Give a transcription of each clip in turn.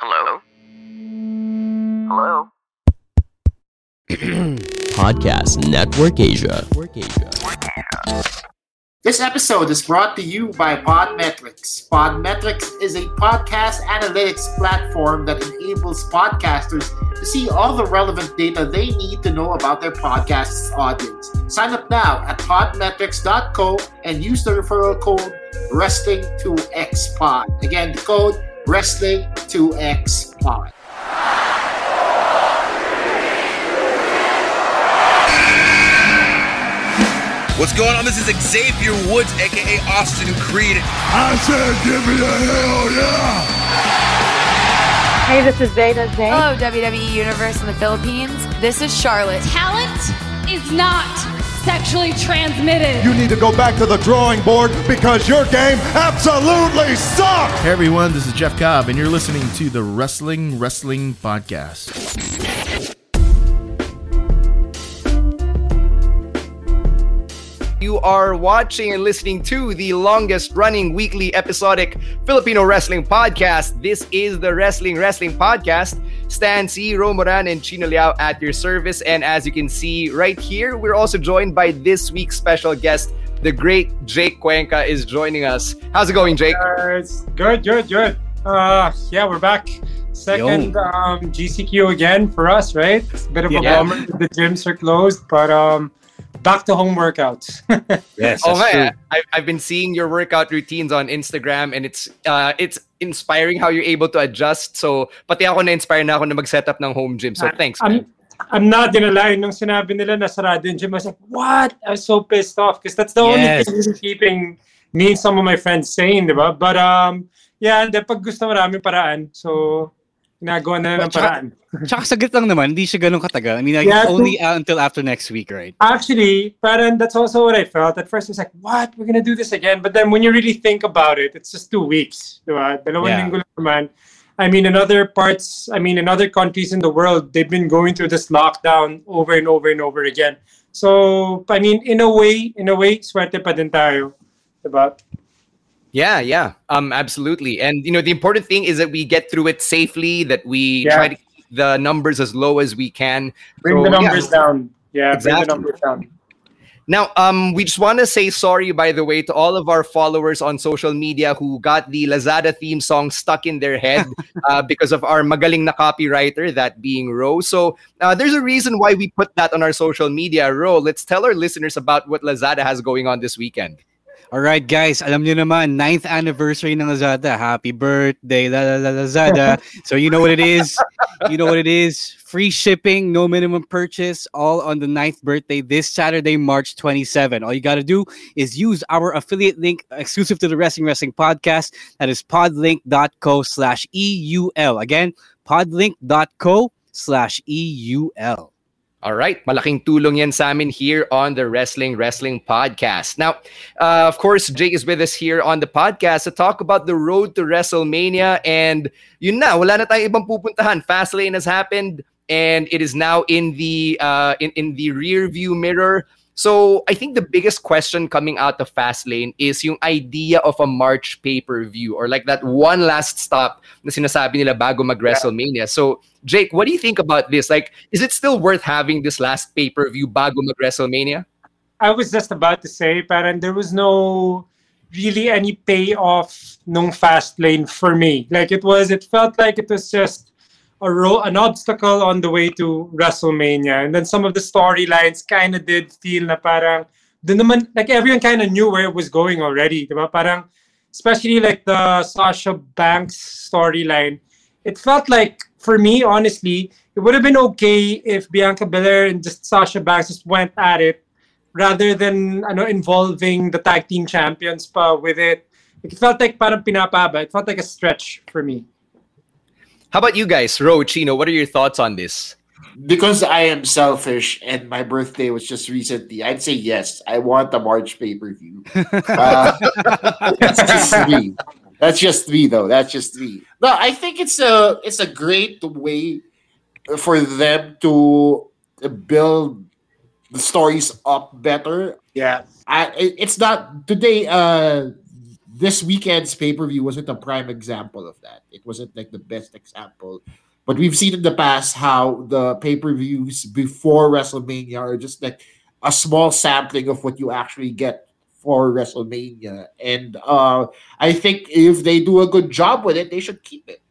Hello? Hello? Podcast Network Asia. This episode is brought to you by Podmetrics. Podmetrics is a podcast analytics platform that enables podcasters to see all the relevant data they need to know about their podcast's audience. Sign up now at podmetrics.co and use the referral code wrestling2xpod. Again, the code Wrestling2XPod. What's going on? This is Xavier Woods, aka Austin Creed. I said, give me a hell yeah! Hey, this is Zeta Zay. Hello, WWE Universe in the Philippines. This is Charlotte. Talent is not sexually transmitted. You need to go back to the drawing board because your game absolutely sucks! Hey everyone, this is Jeff Cobb, and you're listening to the Wrestling Wrestling Podcast. You are watching and listening to the longest running weekly episodic Filipino wrestling podcast. This is the Wrestling Wrestling Podcast. Stan Sy, Romoran, and Chino Liao at your service. And as you can see right here, we're also joined by this week's special guest, the great Jake Cuenca is joining us. How's it going, Jake? Uh, it's good, good, good. Uh, yeah, we're back. Second um, GCQ again for us, right? It's a bit of a Yeah. bummer. The gyms are closed, but um, back to home workouts. Yes, Oh man, I, I've been seeing your workout routines on Instagram, and it's uh, it's inspiring how you're able to adjust. So, pati ako na-inspire na ako na mag-set up ng home gym. So, thanks. I'm, I'm not gonna lie. Nung sinabi nila na sarado yung gym, I was like, what? I was so pissed off because that's the only thing really keeping me and some of my friends sane, di ba? But um, yeah, and pag gusto maraming paraan, so ginagawa na lang ng paraan. Tsaka saglit lang naman, hindi siya ganun katagal. I mean, like, Yeah, it's only out until after next week, right? Actually, parang that's also what I felt. At first, I was like, what? We're gonna do this again? But then when you really think about it, it's just two weeks. Diba? Dalawang Yeah. linggo lang naman. I mean, in other parts, I mean, in other countries in the world, they've been going through this lockdown over and over and over again. So, I mean, in a way, in a way, swerte pa din tayo. Diba? Yeah, yeah, um, absolutely. And you know, the important thing is that we get through it safely. That we Yeah. try to keep the numbers as low as we can. Bring So, the yeah. numbers down. Yeah, Exactly. bring the numbers down. Now, um, we just want to say sorry, by the way, to all of our followers on social media who got the Lazada theme song stuck in their head uh, because of our magaling na copywriter, that being Ro. So uh, there's a reason why we put that on our social media. Ro, let's tell our listeners about what Lazada has going on this weekend. All right, guys, alam niyo naman, ninth anniversary ng Lazada. Happy birthday, la, la, la, Lazada. so you know what it is. You know what it is. Free shipping, no minimum purchase, all on the ninth birthday this Saturday, March 27. All you got to do is use our affiliate link exclusive to the Wrestling Wrestling Podcast. That is podlink.co slash EUL. Again, podlink.co slash EUL. All right, malaking tulong yan sa amin here on the Wrestling Wrestling Podcast. Now, uh, of course, Jake is with us here on the podcast to talk about the road to WrestleMania. And yun na, wala na tayong ibang pupuntahan. Fastlane has happened and it is now in the uh, in, in the rear view mirror. So I think the biggest question coming out of Fastlane is yung idea of a March pay-per-view or like that one last stop na sinasabi nila bago mag-WrestleMania. So Jake, what do you think about this? Like, is it still worth having this last pay-per-view bago mag-WrestleMania? I was just about to say, parang there was no really any payoff nung Fastlane for me. Like it was, it felt like it was just a ro- an obstacle on the way to WrestleMania. And then some of the storylines kind of did feel na parang, naman, like everyone kind of knew where it was going already. Diba? Parang, especially like the Sasha Banks storyline. It felt like, for me, honestly, it would have been okay if Bianca Belair and just Sasha Banks just went at it rather than ano involving the tag team champions pa with it it felt like parang pinapaba. It felt like a stretch for me. How about you guys, Ro, Chino? What are your thoughts on this? Because I am selfish and my birthday was just recently, I'd say yes. I want the March pay per view. Uh, that's just me. That's just me, though. That's just me. No, I think it's a it's a great way for them to build the stories up better. Yeah, I, it's not today. Uh, this weekend's pay per view wasn't a prime example of that. It wasn't like the best example, but we've seen in the past how the pay per views before WrestleMania are just like a small sampling of what you actually get for WrestleMania. And uh, I think if they do a good job with it, they should keep it.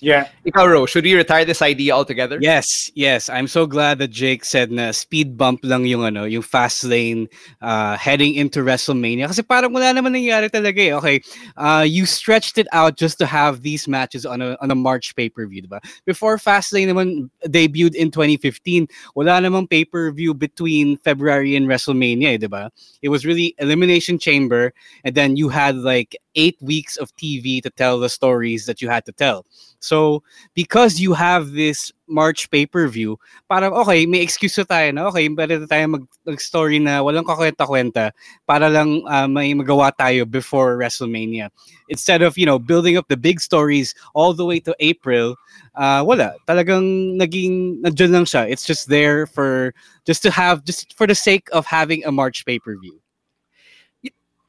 Yeah. Ikaw, Ro, should we retire this idea altogether? Yes, yes. I'm so glad that Jake said na speed bump lang yung ano, yung Fastlane uh, heading into WrestleMania. Kasi parang wala naman nangyari talaga eh. Okay, uh, you stretched it out just to have these matches on a, on a March pay-per-view, diba? Before Fastlane naman debuted in 2015, wala namang pay-per-view between February and WrestleMania, eh, diba? It was really Elimination Chamber and then you had like eight weeks of TV to tell the stories that you had to tell. So, because you have this March pay-per-view, parang okay, may excuse na tayo na okay, pwede tayo mag, mag-story na walang kakwenta-kwenta para lang uh, may magawa tayo before WrestleMania. Instead of, you know, building up the big stories all the way to April, uh, wala. Talagang naging, nandiyan lang siya. It's just there for, just to have, just for the sake of having a March pay-per-view.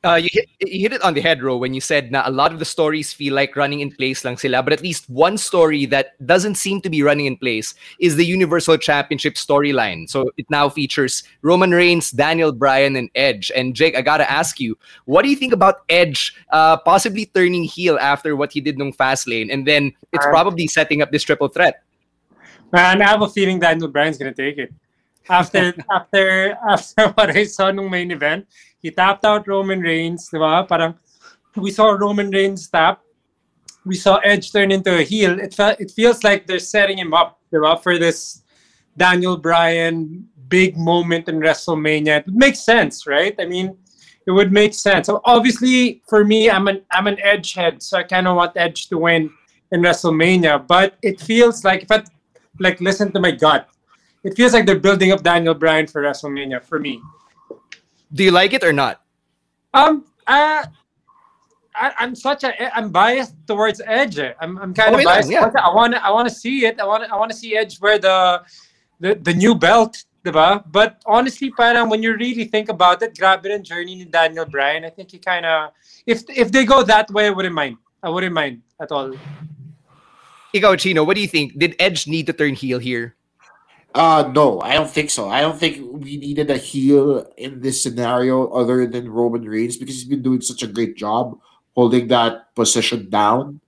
Uh, you, hit, you hit it on the head, Ro, when you said that a lot of the stories feel like running in place lang sila. But at least one story that doesn't seem to be running in place is the Universal Championship storyline. So it now features Roman Reigns, Daniel Bryan, and Edge. And Jake, I gotta ask you, what do you think about Edge uh, possibly turning heel after what he did nung Fastlane? And then it's probably setting up this triple threat. Man, I have a feeling Daniel Bryan's gonna take it. After after after what I saw nung main event, he tapped out Roman Reigns, diba? Parang we saw Roman Reigns tap. We saw Edge turn into a heel. It felt it feels like they're setting him up, diba? For this Daniel Bryan big moment in WrestleMania. It makes sense, right? I mean, it would make sense. So obviously, for me, I'm an I'm an Edge head, so I kind of want Edge to win in WrestleMania. But it feels like if I like listen to my gut, it feels like they're building up Daniel Bryan for WrestleMania for me. Do you like it or not? Um, uh, I, I'm such a I'm biased towards Edge. I'm, I'm kind of Okay lang, biased. yeah. I want to I want to see it. I want I want to see Edge wear the the the new belt, diba? But honestly, parang when you really think about it, grabe rin journey ni Daniel Bryan. I think he kind of if if they go that way, I wouldn't mind. I wouldn't mind at all. Ikaw, Chino, what do you think? Did Edge need to turn heel here? Uh no, I don't think so. I don't think we needed a heel in this scenario other than Roman Reigns because he's been doing such a great job holding that position down.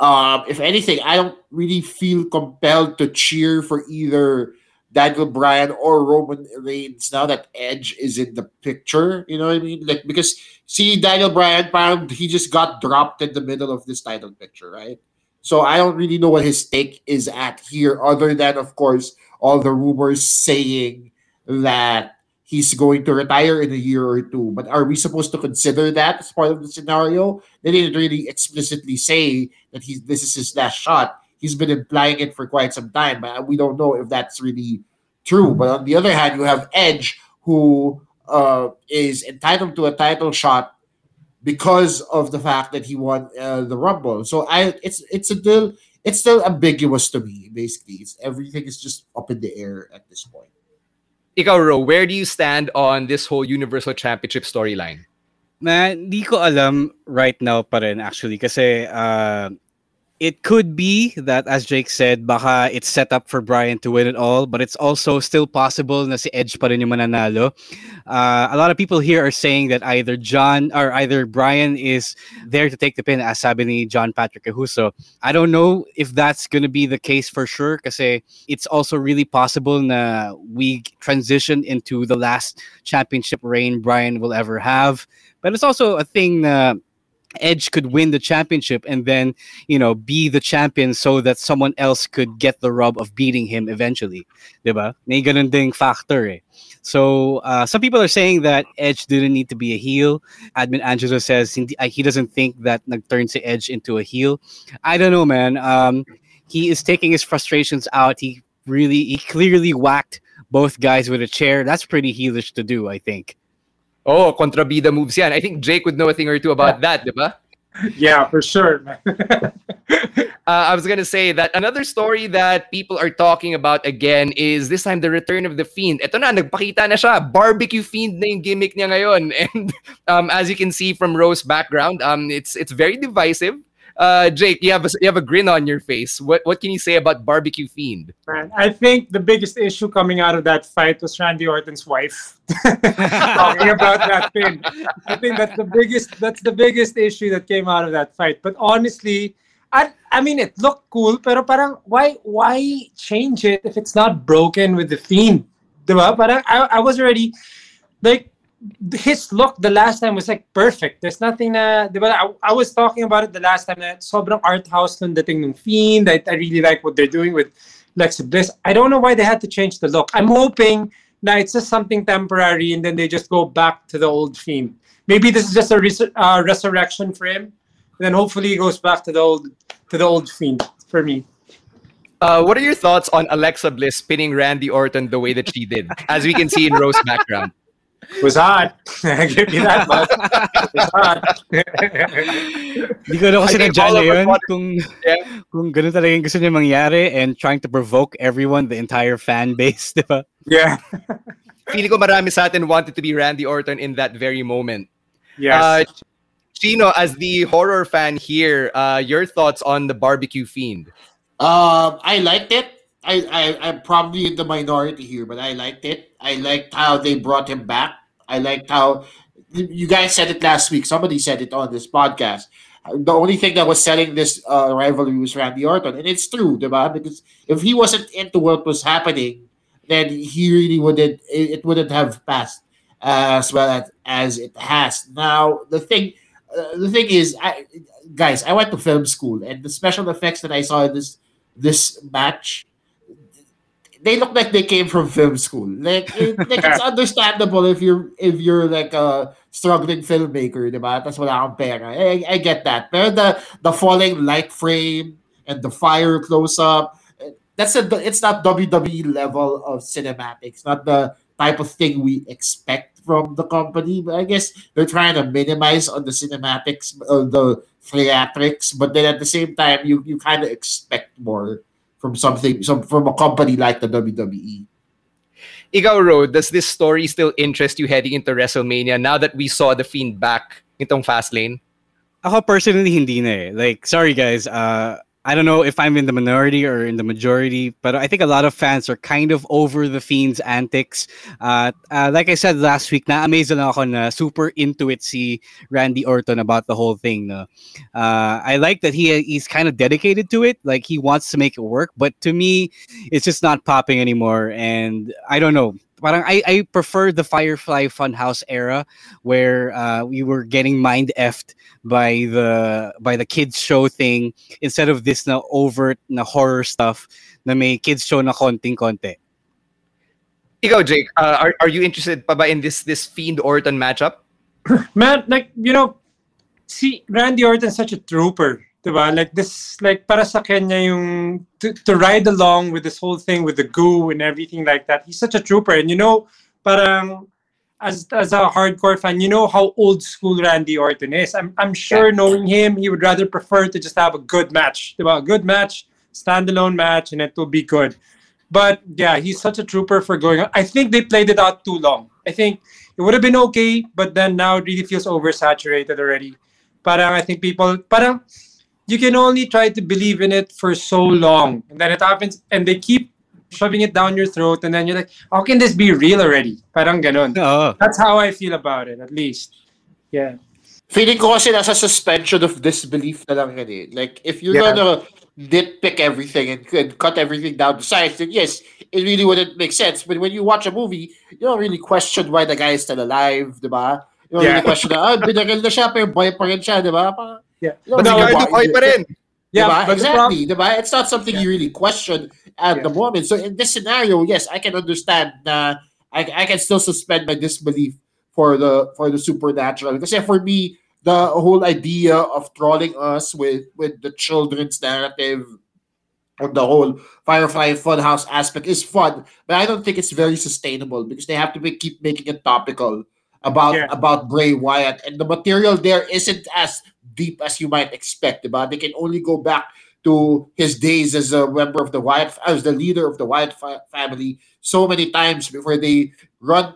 Um, if anything, I don't really feel compelled to cheer for either Daniel Bryan or Roman Reigns now that Edge is in the picture. You know what I mean? Like because see Daniel Bryan, he just got dropped in the middle of this title picture, right? So I don't really know what his stake is at here, other than of course all the rumors saying that he's going to retire in a year or two. But are we supposed to consider that as part of the scenario? They didn't really explicitly say that he's this is his last shot. He's been implying it for quite some time, but we don't know if that's really true. But on the other hand, you have Edge, who uh, is entitled to a title shot because of the fact that he won uh, the Rumble. So I, it's it's still it's still ambiguous to me. Basically, it's everything is just up in the air at this point. Ikaw, Ro, where do you stand on this whole Universal Championship storyline? Man, di ko alam right now pa rin actually kasi uh, it could be that as Jake said, baka it's set up for Bryan to win it all, but it's also still possible na si Edge pa rin yung mananalo. Uh, a lot of people here are saying that either John or either Bryan is there to take the pin as sabi ni John Patrick Cahuso. I don't know if that's going to be the case for sure kasi it's also really possible na we transition into the last championship reign Bryan will ever have. But it's also a thing na Edge could win the championship and then, you know, be the champion so that someone else could get the rub of beating him eventually. Diba? May ganun ding factor eh. So uh, some people are saying that Edge didn't need to be a heel. Admin Angelo says he, uh, doesn't think that nag-turn si Edge into a heel. I don't know, man. Um, he is taking his frustrations out. He really, he clearly whacked both guys with a chair. That's pretty heelish to do, I think. Oh, kontrabida moves yan. I think Jake would know a thing or two about that, di ba? Yeah, for sure. uh, I was gonna say that another story that people are talking about again is this time the return of the Fiend. Ito na, nagpakita na siya. Barbecue Fiend na yung gimmick niya ngayon. And um, as you can see from Rose's background, um, it's it's very divisive. Uh, Jake, you have a, you have a grin on your face. What what can you say about Barbecue Fiend? Man, I think the biggest issue coming out of that fight was Randy Orton's wife talking about that thing. I think that's the biggest that's the biggest issue that came out of that fight. But honestly, I I mean it looked cool, pero parang why why change it if it's not broken with the Fiend? Diba? Parang I, I was already like his look the last time was like perfect. There's nothing na, I, I was talking about it the last time that sobrang art house nung dating ng Fiend. I, I really like what they're doing with Lexi Bliss. I don't know why they had to change the look. I'm hoping that it's just something temporary and then they just go back to the old Fiend. Maybe this is just a res- uh, resurrection for him. And then hopefully he goes back to the old to the old Fiend for me. Uh, what are your thoughts on Alexa Bliss pinning Randy Orton the way that she did, as we can see in Rose's background? Was hot. Give me that much. It was hot. Hindi ko na kasi nadya na yun kung, kung ganun talaga yung gusto niya mangyari and trying to provoke everyone, the entire fan base, di ba? Yeah. Feeling ko marami sa atin wanted to be Randy Orton in that very moment. Yes. Uh, Chino, as the horror fan here, uh, your thoughts on the Barbecue Fiend? Um, I liked it. I, I I'm probably in the minority here, but I liked it. I liked how they brought him back. I liked how you guys said it last week. Somebody said it on this podcast. The only thing that was selling this uh, rivalry was Randy Orton, and it's true, diba? Because if he wasn't into what was happening, then he really wouldn't. It, wouldn't have passed as well as, as it has. Now the thing, uh, the thing is, I, guys, I went to film school, and the special effects that I saw in this this match they look like they came from film school. Like, it, like it's understandable if you're if you're like a struggling filmmaker, diba? That's wala akong pera. I, I get that. But the the falling light frame and the fire close up, that's a it's not WWE level of cinematics. Not the type of thing we expect from the company. But I guess they're trying to minimize on the cinematics, uh, the theatrics. But then at the same time, you you kind of expect more from something some from a company like the WWE. Ikaw, Ro, does this story still interest you heading into WrestleMania now that we saw the Fiend back itong Fastlane? Ako personally hindi na eh. Like, sorry guys, uh, I don't know if I'm in the minority or in the majority, but I think a lot of fans are kind of over the Fiend's antics. Uh, uh, like I said last week, na-amaze lang ako na super into it si Randy Orton about the whole thing. No? Uh, I like that he he's kind of dedicated to it. Like he wants to make it work, but to me, it's just not popping anymore. And I don't know parang I, I prefer the Firefly Funhouse era where uh, we were getting mind effed by the by the kids show thing instead of this na overt na horror stuff na may kids show na konting konti. Ikaw, Jake, uh, are, are you interested pa ba in this this Fiend Orton matchup? Man, like, you know, see, Randy Orton's such a trooper. Diba? Like this, like para sa kanya yung to, to ride along with this whole thing with the goo and everything like that. He's such a trooper, and you know, parang as as a hardcore fan, you know how old school Randy Orton is. I'm I'm sure yeah. knowing him, he would rather prefer to just have a good match, diba? A good match, standalone match, and it will be good. But yeah, he's such a trooper for going. I think they played it out too long. I think it would have been okay, but then now it really feels oversaturated already. Parang I think people, parang you can only try to believe in it for so long. And then it happens, and they keep shoving it down your throat, and then you're like, how can this be real already? Parang ganon. Oh. That's how I feel about it, at least. Yeah. Feeling ko kasi nasa suspension of disbelief na lang yan eh. Like, if you're yeah. gonna nitpick everything and, and cut everything down to size, then yes, it really wouldn't make sense. But when you watch a movie, you don't really question why the guy is still alive, diba? You know, yeah. question ah, binaril na siya, pero boy pa rin siya, di ba? Yeah. But no, si Cardo boy pa rin. Yeah, diba? exactly. Diba? It's not something yeah. you really question at yeah. the moment. So in this scenario, yes, I can understand na I, I can still suspend my disbelief for the for the supernatural. Because for me, the whole idea of trolling us with with the children's narrative or the whole Firefly Funhouse aspect is fun, but I don't think it's very sustainable because they have to be, keep making it topical about yeah. about Bray Wyatt, and the material there isn't as deep as you might expect. About they can only go back to his days as a member of the Wyatt, as the leader of the Wyatt fa- family, so many times before they run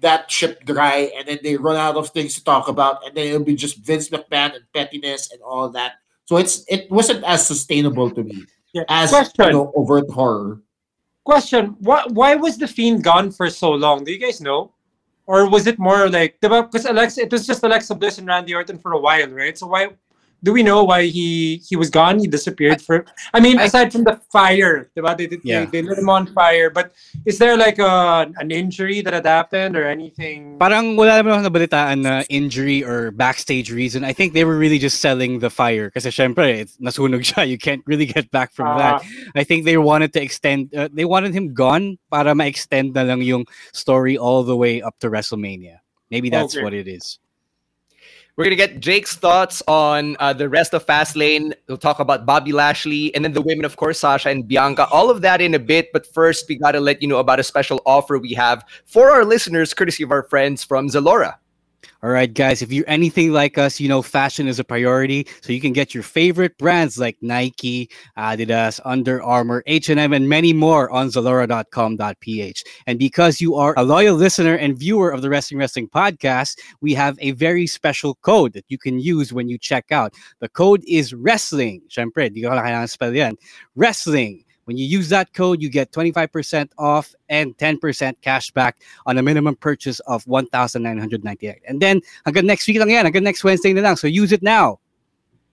that ship dry, and then they run out of things to talk about, and then it'll be just Vince McMahon and pettiness and all that. So it's it wasn't as sustainable to me yeah. as Question. you know, overt horror. Question: What? Why was the fiend gone for so long? Do you guys know? Or was it more like because Alexa it was just Alexa Bliss and Randy Orton for a while, right? So why do we know why he he was gone? He disappeared for. I mean, aside from the fire, diba? They, did, yeah. they, they lit him on fire. But is there like a an injury that had happened or anything? Parang wala naman ako nabalitaan na injury or backstage reason. I think they were really just selling the fire kasi syempre nasunog siya. You can't really get back from uh, that. I think they wanted to extend. Uh, they wanted him gone para ma-extend na lang yung story all the way up to WrestleMania. Maybe that's okay. what it is. We're gonna get Jake's thoughts on uh, the rest of Fastlane. We'll talk about Bobby Lashley and then the women, of course, Sasha and Bianca. All of that in a bit. But first, we gotta let you know about a special offer we have for our listeners, courtesy of our friends from Zalora. All right, guys, if you're anything like us, you know fashion is a priority. So you can get your favorite brands like Nike, Adidas, Under Armour, H&M, and many more on Zalora.com.ph. And because you are a loyal listener and viewer of the Wrestling Wrestling podcast, we have a very special code that you can use when you check out. The code is WRESTLING. Siyempre, di ko spell yan. WRESTLING. When you use that code, you get 25% off and 10% cash back on a minimum purchase of 1,998. And then, hanggang next week lang yan, hanggang next Wednesday na lang. So use it now.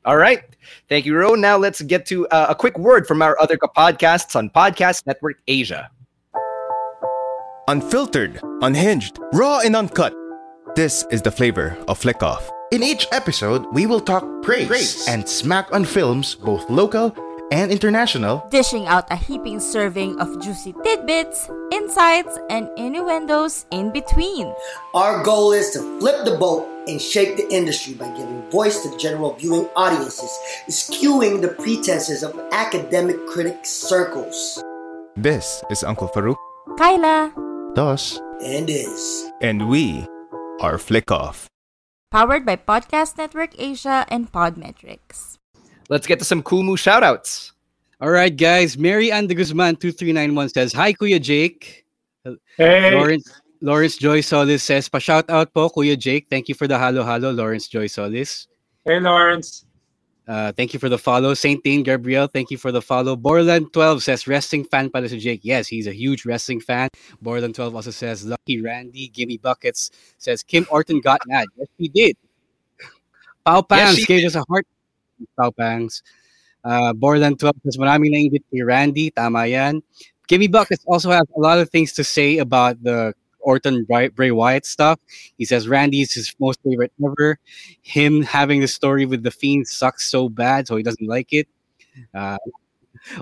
All right. Thank you, Ro. Now let's get to uh, a quick word from our other podcasts on Podcast Network Asia. Unfiltered, unhinged, raw and uncut. This is the flavor of Flick Off. In each episode, we will talk praise, praise, and smack on films, both local and international, dishing out a heaping serving of juicy tidbits, insights, and innuendos in between. Our goal is to flip the boat and shake the industry by giving voice to general viewing audiences, skewing the pretenses of academic critic circles. This is Uncle Farouk, Kyla, Dos, and Is. And we are Flick Off. Powered by Podcast Network Asia and Podmetrics. Let's get to some Kumu shoutouts. All right, guys. Mary Ann de Guzman 2391 says, Hi, Kuya Jake. Hey. Lawrence, Lawrence Joy Solis says, Pa shout out po, Kuya Jake. Thank you for the halo halo, Lawrence Joy Solis. Hey, Lawrence. Uh, thank you for the follow. Saint Dean Gabriel, thank you for the follow. Borland12 says, wrestling fan pala si Jake. Yes, he's a huge wrestling fan. Borland12 also says, Lucky Randy, Gimme Buckets, says, Kim Orton got mad. Yes, he did. Pao Pans yes, gave did. us a heart Pao Pangs. Uh, Borland 12 says, maraming nainggit kay Randy. Tama yan. Gimme Buckets also has a lot of things to say about the Orton Bray, Bray Wyatt stuff. He says Randy is his most favorite ever. Him having the story with the Fiend sucks so bad, so he doesn't like it. Uh,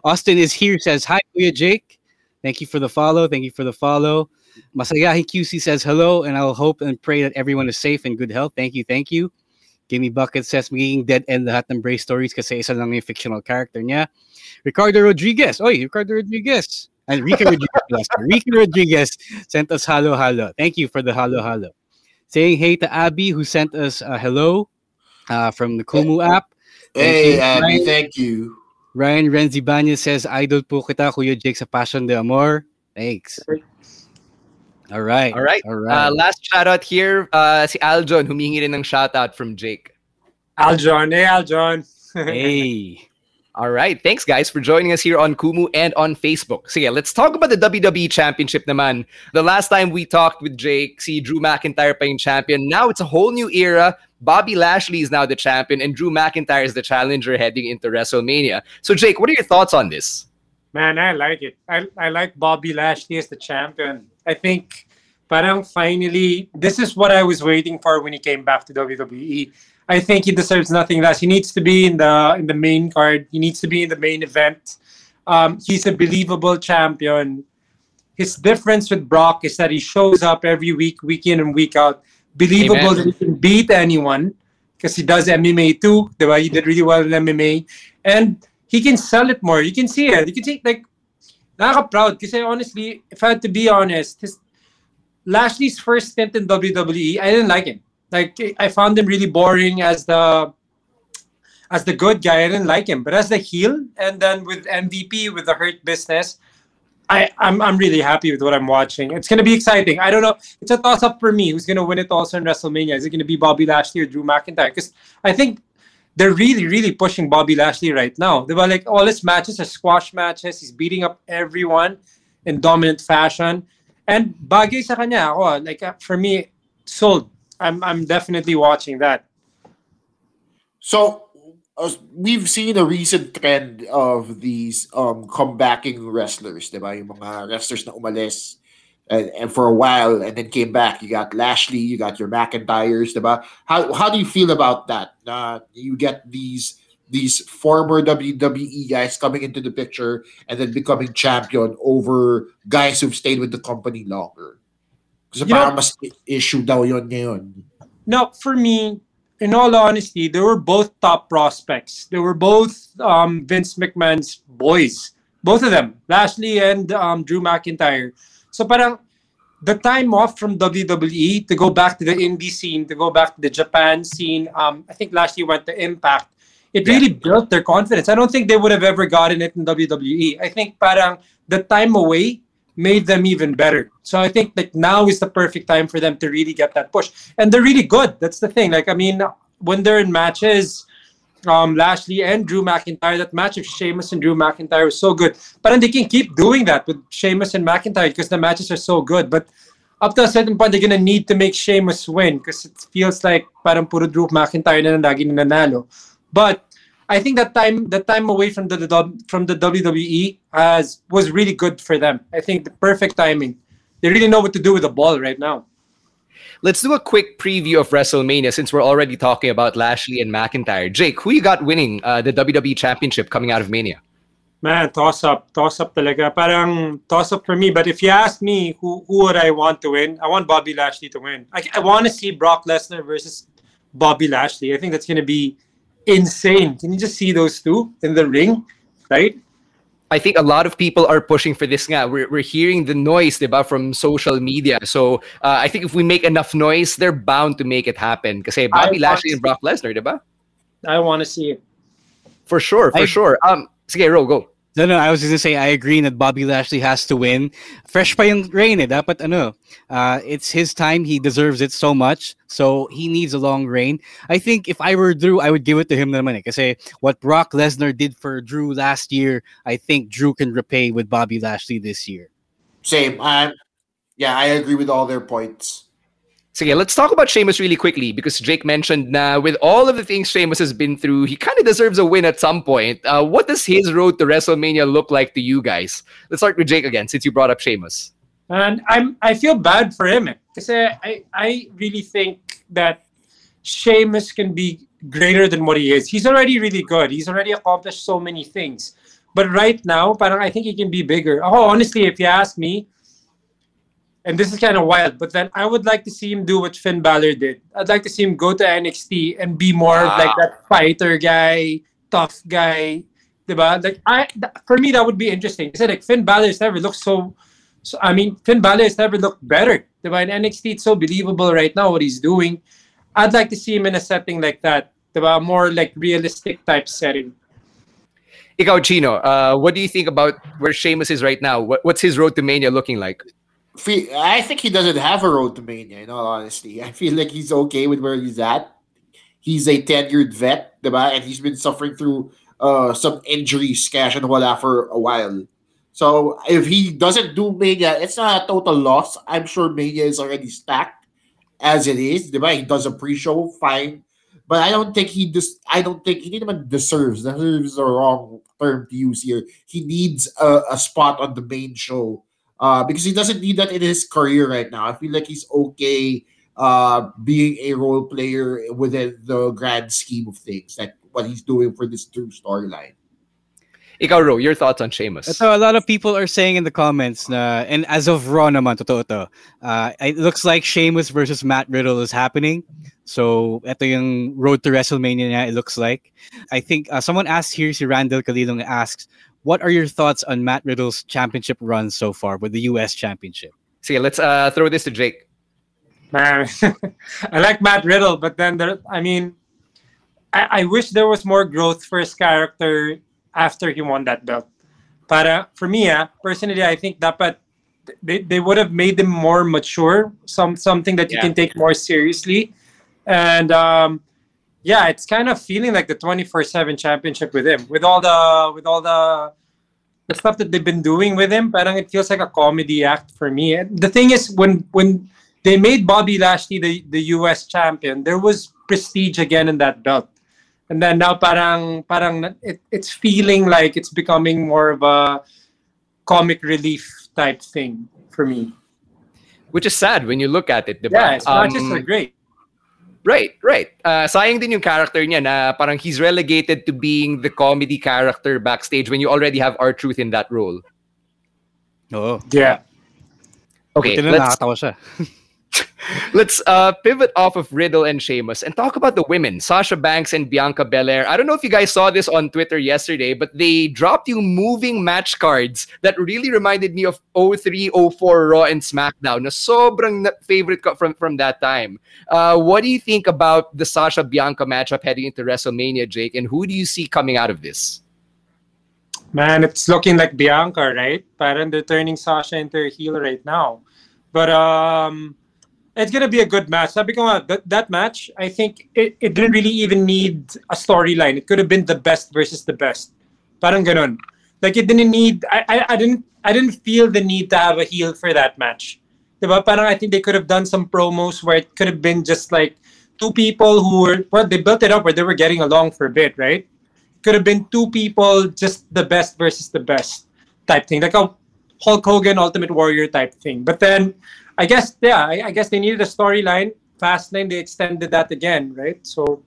Austin is here, says, Hi, Kuya Jake. Thank you for the follow. Thank you for the follow. Masayahi QC says hello, and I'll hope and pray that everyone is safe and good health. Thank you, thank you. Gimme Bucket says magiging dead end lahat ng Bray stories kasi isa lang yung fictional character niya. Ricardo Rodriguez. Oy, Ricardo Rodriguez. And Rica Rodriguez. Rica Rodriguez sent us halo halo. Thank you for the halo halo. Saying hey to Abby who sent us a hello uh, from the Kumu app. Hey, Abby, thank you. Ryan Renzi Banya says, Idol po kita, Kuya Jake sa Passion de Amor. Thanks. All right. All right. All right. Uh, last shout out here, uh, si Aljon, humingi rin ng shout out from Jake. Aljon. Hey, Aljon. hey. All right. Thanks, guys, for joining us here on Kumu and on Facebook. So, yeah, let's talk about the WWE Championship naman. The last time we talked with Jake, see Drew McIntyre playing champion. Now it's a whole new era. Bobby Lashley is now the champion, and Drew McIntyre is the challenger heading into WrestleMania. So, Jake, what are your thoughts on this? Man, I like it. I, I like Bobby Lashley as the champion. I think parang finally, this is what I was waiting for when he came back to WWE. I think he deserves nothing less. He needs to be in the in the main card. He needs to be in the main event. Um, he's a believable champion. His difference with Brock is that he shows up every week, week in and week out. Believable Amen. that he can beat anyone because he does MMA too. He did really well in MMA. And he can sell it more. You can see it. You can see, like, nakaka-proud. Kasi honestly, if I had to be honest, his, Lashley's first stint in WWE, I didn't like him. Like, I found him really boring as the as the good guy. I didn't like him, but as the heel, and then with MVP with the Hurt Business, I I'm I'm really happy with what I'm watching. It's gonna be exciting. I don't know. It's a toss up for me. Who's gonna win it also in WrestleMania? Is it gonna be Bobby Lashley or Drew McIntyre? Because I think they're really really pushing Bobby Lashley right now. They were like all his matches are squash matches. He's beating up everyone in dominant fashion. And bagay sa kanya ako, like uh, for me, sold. I'm I'm definitely watching that. So uh, we've seen a recent trend of these um comebacking wrestlers, diba? Yung mga wrestlers na umalis and, and for a while and then came back. You got Lashley, you got your McIntyres, diba? How how do you feel about that? Uh, you get these these former WWE guys coming into the picture and then becoming champion over guys who've stayed with the company longer. Kasi You know- parang mas i- issue daw yun ngayon. No, for me, in all honesty, they were both top prospects. They were both um, Vince McMahon's boys. Both of them, Lashley and um, Drew McIntyre. So parang the time off from WWE to go back to the indie scene, to go back to the Japan scene. Um, I think last year went to Impact. It really built their confidence. I don't think they would have ever gotten it in WWE. I think parang the time away made them even better. So I think like now is the perfect time for them to really get that push. And they're really good. That's the thing. Like I mean, when they're in matches, um, Lashley and Drew McIntyre, that match of Sheamus and Drew McIntyre was so good. But then they can keep doing that with Sheamus and McIntyre because the matches are so good. But up to a certain point, they're gonna need to make Sheamus win because it feels like parang puro Drew McIntyre na lagi nananalo. But I think that time that time away from the, the from the WWE has was really good for them. I think the perfect timing. They really know what to do with the ball right now. Let's do a quick preview of WrestleMania since we're already talking about Lashley and McIntyre. Jake, who you got winning uh, the WWE Championship coming out of Mania? Man, toss up, toss up talaga. Parang toss up for me. But if you ask me who, who would I want to win, I want Bobby Lashley to win. I, I want to see Brock Lesnar versus Bobby Lashley. I think that's going to be insane. Can you just see those two in the ring, right? I think a lot of people are pushing for this nga. We're, we're hearing the noise diba, from social media. So uh, I think if we make enough noise, they're bound to make it happen. Kasi Bobby I Lashley and Brock Lesnar, diba? I want to see it. For sure, for I- sure. Um, sige, Ro, go. No, no, I was gonna say I agree that Bobby Lashley has to win. Fresh pa yung reign eh. Dapat ano, uh, it's his time. He deserves it so much. So he needs a long reign. I think if I were Drew, I would give it to him naman eh. Kasi what Brock Lesnar did for Drew last year, I think Drew can repay with Bobby Lashley this year. Same. Yeah, I agree with all their points. Sige, let's talk about Sheamus really quickly because Jake mentioned na with all of the things Sheamus has been through, he kind of deserves a win at some point. Uh, what does his road to WrestleMania look like to you guys? Let's start with Jake again since you brought up Sheamus. And I'm I feel bad for him because I, I really think that Sheamus can be greater than what he is. He's already really good. He's already accomplished so many things. But right now, parang I think he can be bigger. Oh, honestly, if you ask me, and this is kind of wild, but then I would like to see him do what Finn Balor did. I'd like to see him go to NXT and be more like that fighter guy, tough guy. Diba? Like I, th- for me, that would be interesting. Because like Finn Balor never looked so, so. I mean, Finn Balor has never looked better. Diba? In NXT, it's so believable right now what he's doing. I'd like to see him in a setting like that. Diba? More like realistic type setting. Ikaw, Chino, uh, what do you think about where Sheamus is right now? What, what's his road to Mania looking like? I think he doesn't have a road to mania, in all honesty. I feel like he's okay with where he's at. He's a tenured vet, diba? and he's been suffering through uh, some injuries, cash and wala for a while. So if he doesn't do mania, it's not a total loss. I'm sure mania is already stacked as it is. Diba? He does a pre-show, fine. But I don't think he just I don't think he even deserves deserves the wrong term to use here. He needs a, a spot on the main show uh, because he doesn't need that in his career right now. I feel like he's okay uh, being a role player within the grand scheme of things, like what he's doing for this true storyline. Ikaw, Ro, your thoughts on Sheamus? So a lot of people are saying in the comments na, and as of Raw naman, totoo to, uh, it looks like Sheamus versus Matt Riddle is happening. So ito yung road to WrestleMania niya, it looks like. I think uh, someone asked here, si Randall Kalilong asks, what are your thoughts on Matt Riddle's championship run so far with the US Championship? See, let's uh, throw this to Jake. Man, I like Matt Riddle, but then there, I mean, I, I wish there was more growth for his character after he won that belt. But uh, for me, uh, personally, I think dapat they, they would have made him more mature, some something that you Yeah. can take more seriously. And um, yeah, it's kind of feeling like the 24/7 championship with him, with all the with all the the stuff that they've been doing with him. Parang it feels like a comedy act for me. And the thing is, when when they made Bobby Lashley the, the U.S. champion, there was prestige again in that belt. And then now parang parang it, it's feeling like it's becoming more of a comic relief type thing for me. Which is sad when you look at it, diba? Yeah, it's not just Um, so great. Right, right. Uh, sayang din yung character niya na parang he's relegated to being the comedy character backstage when you already have R-Truth in that role. Oh. Yeah. Okay, Buti na let's nakakatawa siya. let's uh, pivot off of Riddle and Sheamus and talk about the women, Sasha Banks and Bianca Belair. I don't know if you guys saw this on Twitter yesterday, but they dropped you moving match cards that really reminded me of 03, 04 Raw and SmackDown. Na sobrang favorite ko from, from that time. Uh, what do you think about the Sasha Bianca matchup heading into WrestleMania, Jake? And who do you see coming out of this? Man, it's looking like Bianca, right? But they're turning Sasha into a heel right now. But um it's gonna be a good match. Sabi ko nga, that, match, I think it, it didn't really even need a storyline. It could have been the best versus the best. Parang ganun. Like it didn't need I, I, I didn't I didn't feel the need to have a heel for that match. Diba? Parang I think they could have done some promos where it could have been just like two people who were well, they built it up where they were getting along for a bit, right? could have been two people, just the best versus the best type thing, like a Hulk Hogan Ultimate Warrior type thing. But then, I guess, yeah, I, I guess they needed a storyline. Fastlane, they extended that again, right? So,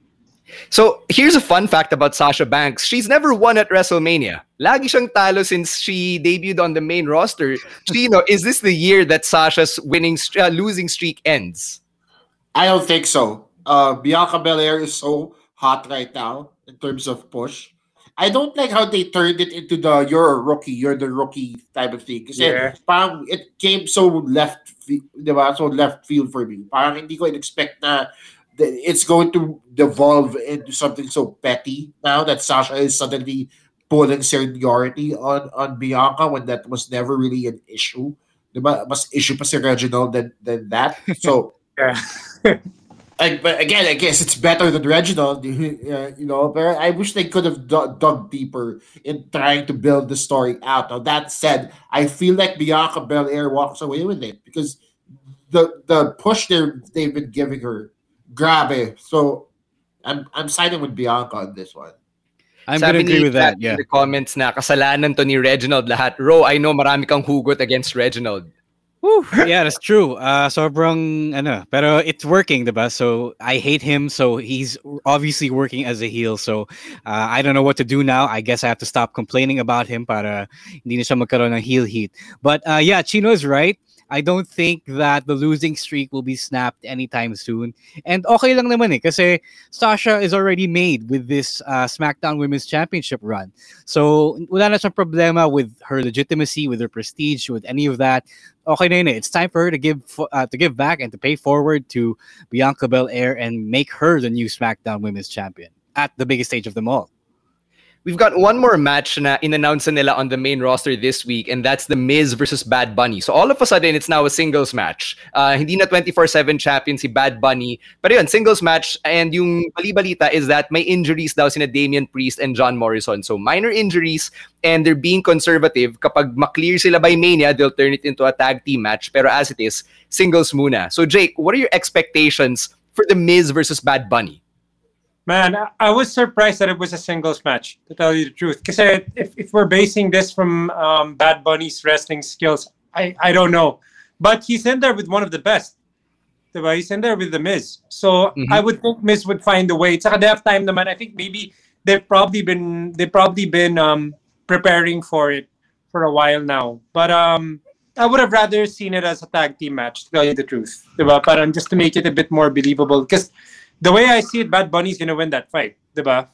So here's a fun fact about Sasha Banks. She's never won at WrestleMania. Lagi siyang talo since she debuted on the main roster. Chino, is this the year that Sasha's winning uh, losing streak ends? I don't think so. Uh, Bianca Belair is so hot right now in terms of push. I don't like how they turned it into the you're a rookie, you're the rookie type of thing. Kasi Yeah. parang it came so left, di ba? So left field for me. Parang hindi ko expect na that it's going to devolve into something so petty now that Sasha is suddenly pulling seniority on on Bianca when that was never really an issue. Di ba? Mas issue pa si Reginald than, than that. So yeah. Like, but again, I guess it's better than Reginald, uh, you know. But I wish they could have dug, dug deeper in trying to build the story out. Now that said, I feel like Bianca Belair walks away with it because the the push they they've been giving her, grabe. So I'm I'm siding with Bianca on this one. I'm Sabi gonna agree with that. Yeah. In the comments na kasalanan to ni Reginald lahat. Ro, I know marami kang hugot against Reginald. Woo, yeah, that's true. Uh, sobrang ano, pero it's working, diba? So I hate him. So he's obviously working as a heel. So uh, I don't know what to do now. I guess I have to stop complaining about him para hindi na siya magkaroon ng heel heat. But uh, yeah, Chino is right. I don't think that the losing streak will be snapped anytime soon. And okay lang naman eh, kasi Sasha is already made with this uh, SmackDown Women's Championship run. So wala na siyang problema with her legitimacy, with her prestige, with any of that. Okay na yun eh. It's time for her to give uh, to give back and to pay forward to Bianca Belair and make her the new SmackDown Women's Champion at the biggest stage of them all. We've got one more match na in-announce na nila on the main roster this week, and that's The Miz versus Bad Bunny. So all of a sudden, it's now a singles match. Uh, hindi na 24-7 champion si Bad Bunny. Pero yun, singles match. And yung bali-balita is that may injuries daw sina Damian Priest and John Morrison. So minor injuries, and they're being conservative. Kapag maklear sila by Mania, they'll turn it into a tag team match. Pero as it is, singles muna. So Jake, what are your expectations for The Miz versus Bad Bunny? Man, I- I was surprised that it was a singles match, to tell you the truth. Because if, if we're basing this from um, Bad Bunny's wrestling skills, I I don't know, but he's in there with one of the best. Diba? He's in there with the Miz. So Mhm. I would think Miz would find a way. Tsaka they have time naman. I think maybe they've probably been they've probably been um preparing for it for a while now. But um I would have rather seen it as a tag team match, to tell you the truth. Diba? Parang just to make it a bit more believable. Because the way I see it, Bad Bunny's gonna win that fight. Diba?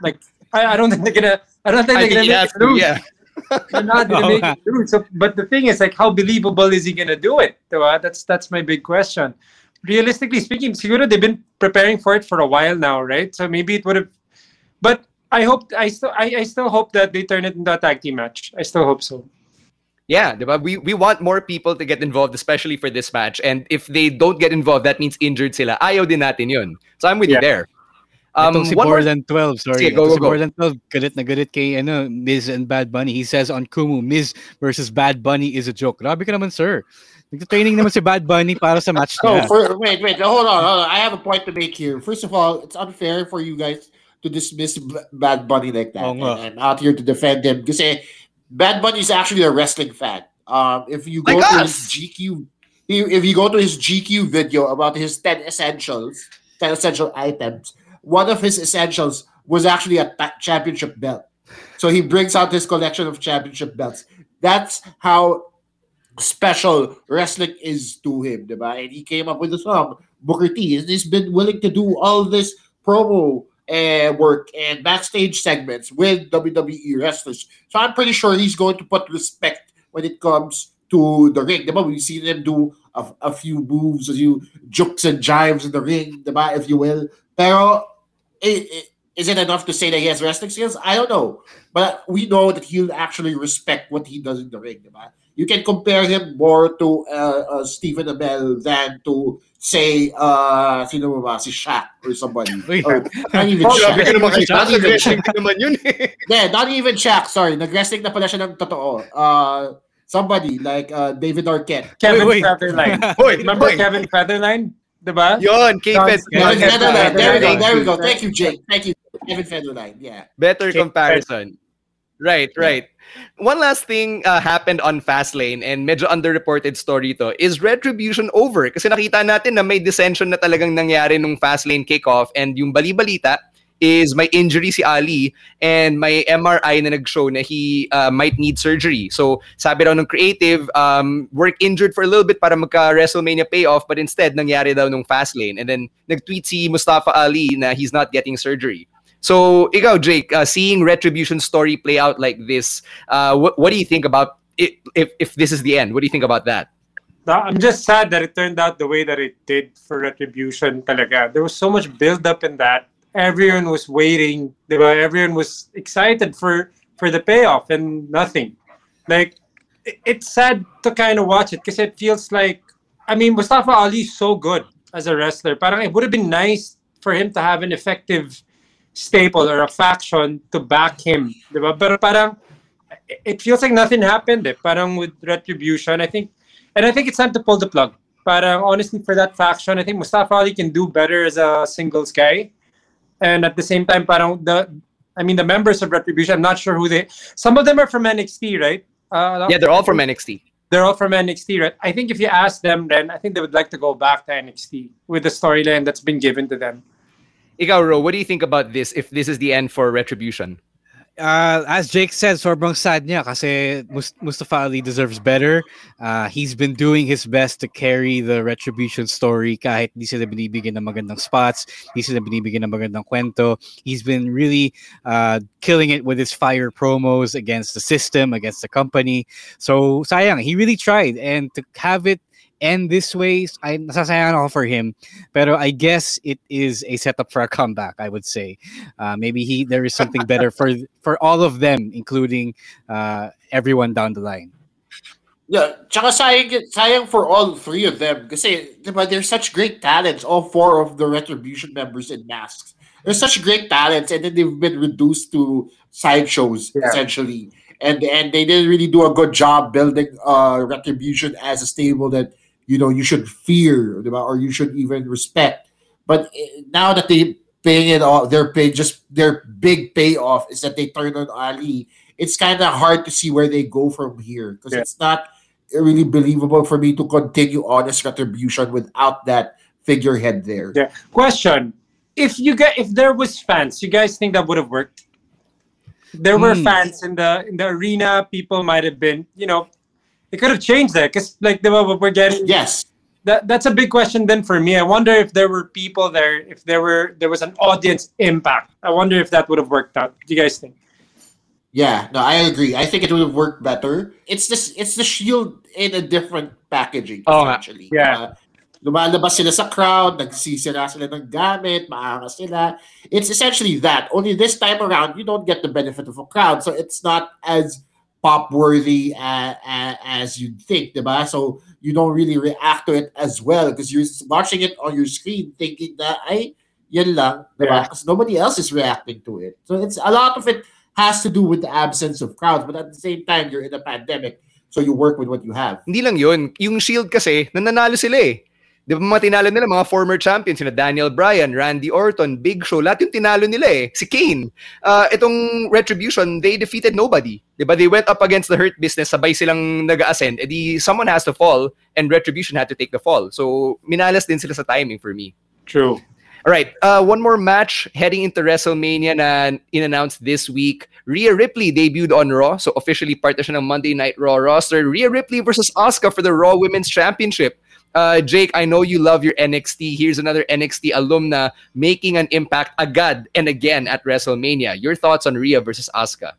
Like I, I don't think they're gonna I don't think I they're think gonna make it lose. yeah. They're not gonna make it through. So, but the thing is, like, how believable is he gonna do it? diba? That's that's my big question. Realistically speaking, siguro they've been preparing for it for a while now, right? So maybe it would have. But I hope I still I, I still hope that they turn it into a tag team match. I still hope so. Yeah, diba? We we want more people to get involved, especially for this match. And if they don't get involved, that means injured sila. Ayaw din natin yun. So I'm with you there. Um, si one more- Borderland 12, sorry. Sige, go, Ito go, si go. Borderland 12, galit na galit kay ano, Miz and Bad Bunny. He says on Kumu, Miz versus Bad Bunny is a joke. Grabe ka naman, sir. Nagta-training naman si Bad Bunny para sa match No, niya. for, wait, wait, hold on, hold on. I have a point to make here. First of all, it's unfair for you guys to dismiss B- Bad Bunny like that Oo nga. and, and out here to defend him because Bad Bunny is actually a wrestling fan. Um, if you go Like to us. his GQ, if you go to his GQ video about his ten essentials, ten essential items, one of his essentials was actually a championship belt. So he brings out his collection of championship belts. That's how special wrestling is to him, diba? And he came up with the song Booker T. And he's been willing to do all this promo work and backstage segments with WWE wrestlers. So I'm pretty sure he's going to put respect when it comes to the ring. Diba? We've seen him do a, a few moves, a few jokes and jives in the ring, diba? if you will. Pero is it enough to say that he has wrestling skills? I don't know. But we know that he'll actually respect what he does in the ring. Diba? You can compare him more to uh, uh, Stephen Amell than to, say, uh, sino ba ba, si Shaq or somebody. Or, not even Oh, Shaq. ka naman kay Shaq. Not even Nag-wrestling Shaq. ka naman yun eh. Yeah, not even Shaq. Sorry, nag-wrestling na pala siya ng totoo. Uh, somebody like uh, David Arquette. Kevin wait. Federline. Hoy, Remember hoy. Kevin Federline? Diba? Yon, K-Fed. Kevin Federline. There we go. There we go. Thank you, Jake. Thank you, Kevin Federline. Yeah. Better comparison. Right, right. One last thing uh, happened on Fastlane and medyo underreported story to is Retribution over. Kasi nakita natin na may dissension na talagang nangyari nung Fastlane kickoff and yung bali-balita is may injury si Ali and may MRI na nag-show na he uh, might need surgery. So sabi raw ng creative, um, work injured for a little bit para magka-WrestleMania payoff but instead nangyari daw nung Fastlane. And then nag-tweet si Mustafa Ali na he's not getting surgery. So, ikaw, Jake, uh, seeing Retribution story play out like this, uh, what, what do you think about it, if, if this is the end? What do you think about that? I'm just sad that it turned out the way that it did for Retribution talaga. There was so much build up in that. Everyone was waiting. Everyone was excited for for the payoff and nothing. Like it- it's sad to kind of watch it because it feels like I mean Mustafa Ali is so good as a wrestler. Parang it would have been nice for him to have an effective staple or a faction to back him. Diba? Pero parang it feels like nothing happened. Eh. Parang with Retribution, I think, and I think it's time to pull the plug. Parang honestly, for that faction, I think Mustafa Ali can do better as a singles guy, and at the same time, parang the, I mean, the members of Retribution, I'm not sure who they. Some of them are from NXT, right? Uh, Yeah, they're all from NXT. They're all from NXT, right? I think if you ask them, then I think they would like to go back to NXT with the storyline that's been given to them. Ikaw, Ro, what do you think about this if this is the end for Retribution? uh, as Jake said, sobrang sad niya kasi Mustafa Ali deserves better. Uh, he's been doing his best to carry the retribution story kahit di sila binibigyan ng magandang spots, di sila binibigyan ng magandang kwento. He's been really uh, killing it with his fire promos against the system, against the company. So sayang, he really tried and to have it end this way, I nasasayangan ako for him. Pero I guess it is a setup for a comeback, I would say. Uh, maybe he there is something better for for all of them, including uh, everyone down the line. Yeah, tsaka sayang, sayang for all three of them kasi diba, they're such great talents, all four of the Retribution members in masks. They're such great talents and then they've been reduced to sideshows essentially. And and they didn't really do a good job building uh Retribution as a stable that you know you should fear or you should even respect. But eh, now that they paying it off, their pay just their big payoff is that they turn on Ali. It's kind of hard to see where they go from here because Yeah. it's not really believable for me to continue honest retribution without that figurehead there. Yeah. Question: If you get if there was fans, you guys think that would have worked? There were Hmm. fans in the in the arena. People might have been, you know, it could have changed that because like they were, we're getting. Yes. That that's a big question then for me. I wonder if there were people there, if there were there was an audience impact. I wonder if that would have worked out. What do you guys think? Yeah, no, I agree. I think it would have worked better. It's this it's the shield in a different packaging Oh, actually yeah. Uh, lumalabas sila sa crowd, nagsisira sila ng gamit, maangas sila. It's essentially that. Only this time around, you don't get the benefit of a crowd, so it's not as pop worthy uh, uh, as you'd think, diba? So you don't really react to it as well because you're watching it on your screen thinking that ay yan lang, diba? Yeah. Because nobody else is reacting to it. So it's a lot of it has to do with the absence of crowds, but at the same time, you're in a pandemic, so you work with what you have. Hindi lang yun. Yung Shield kasi, nananalo sila eh. Di ba mga tinalo nila, mga former champions, sina Daniel Bryan, Randy Orton, Big Show, lahat yung tinalo nila eh. Si Kane. Uh, itong Retribution, they defeated nobody. Di ba? They went up against the Hurt Business, sabay silang nag-ascend. Eh di, someone has to fall, and Retribution had to take the fall. So, minalas din sila sa timing for me. True. All right, uh, one more match heading into WrestleMania na in-announced this week. Rhea Ripley debuted on Raw, so officially part siya ng Monday Night Raw roster. Rhea Ripley versus Asuka for the Raw Women's Championship. Uh, Jake, I know you love your NXT. Here's another NXT alumna making an impact agad and again at WrestleMania. Your thoughts on Rhea versus Asuka?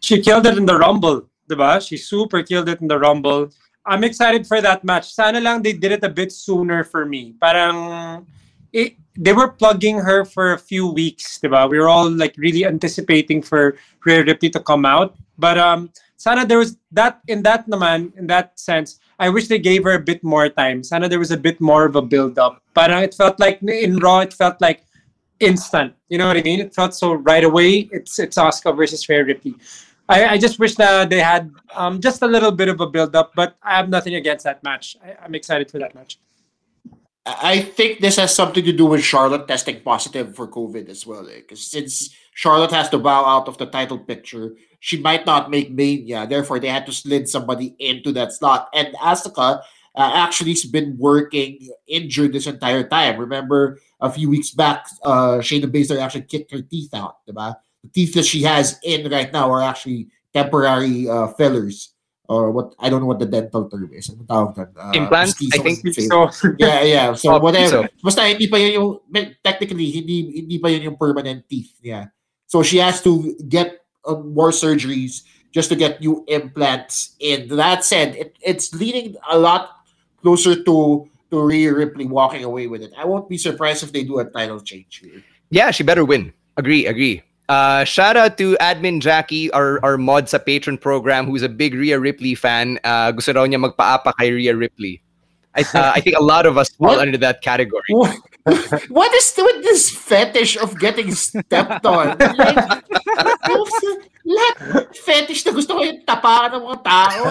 She killed it in the Rumble, diba? She super killed it in the Rumble. I'm excited for that match. Sana lang they did it a bit sooner for me. Parang it, they were plugging her for a few weeks, diba? We were all like really anticipating for Rhea Ripley to come out. But um sana there was that in that naman, in that sense, I wish they gave her a bit more time. Sana there was a bit more of a build up. But it felt like in Raw, it felt like instant. You know what I mean? It felt so right away. It's it's Asuka versus Rhea Ripley. I, I just wish that they had um, just a little bit of a build up, but I have nothing against that match. I, I'm excited for that match. I think this has something to do with Charlotte testing positive for COVID as well. Because since Charlotte has to bow out of the title picture, she might not make Mania. Therefore, they had to slid somebody into that slot. And Asuka uh, actually has been working injured this entire time. Remember, a few weeks back, uh, Shayna Baszler actually kicked her teeth out. Diba? The teeth that she has in right now are actually temporary uh, fillers. Or what I don't know what the dental term is. Ano tawag doon? Uh, Implants, I think. So, yeah, yeah. So Oh, whatever. piso. Basta hindi pa yun yung technically hindi hindi pa yun yung permanent teeth niya. So she has to get uh, more surgeries just to get new implants in. That said, it, it's leading a lot closer to to Rhea Ripley walking away with it. I won't be surprised if they do a title change here. Yeah, she better win. Agree, agree. Uh, shout out to admin Jackie, our, our mod sa patron program, who's a big Rhea Ripley fan. Uh, gusto raw niya magpaapa kay Rhea Ripley. I, uh, I think a lot of us fall under that category. What, what is with this fetish of getting stepped on? Like, lahat fetish na gusto ko yung tapakan ng mga tao.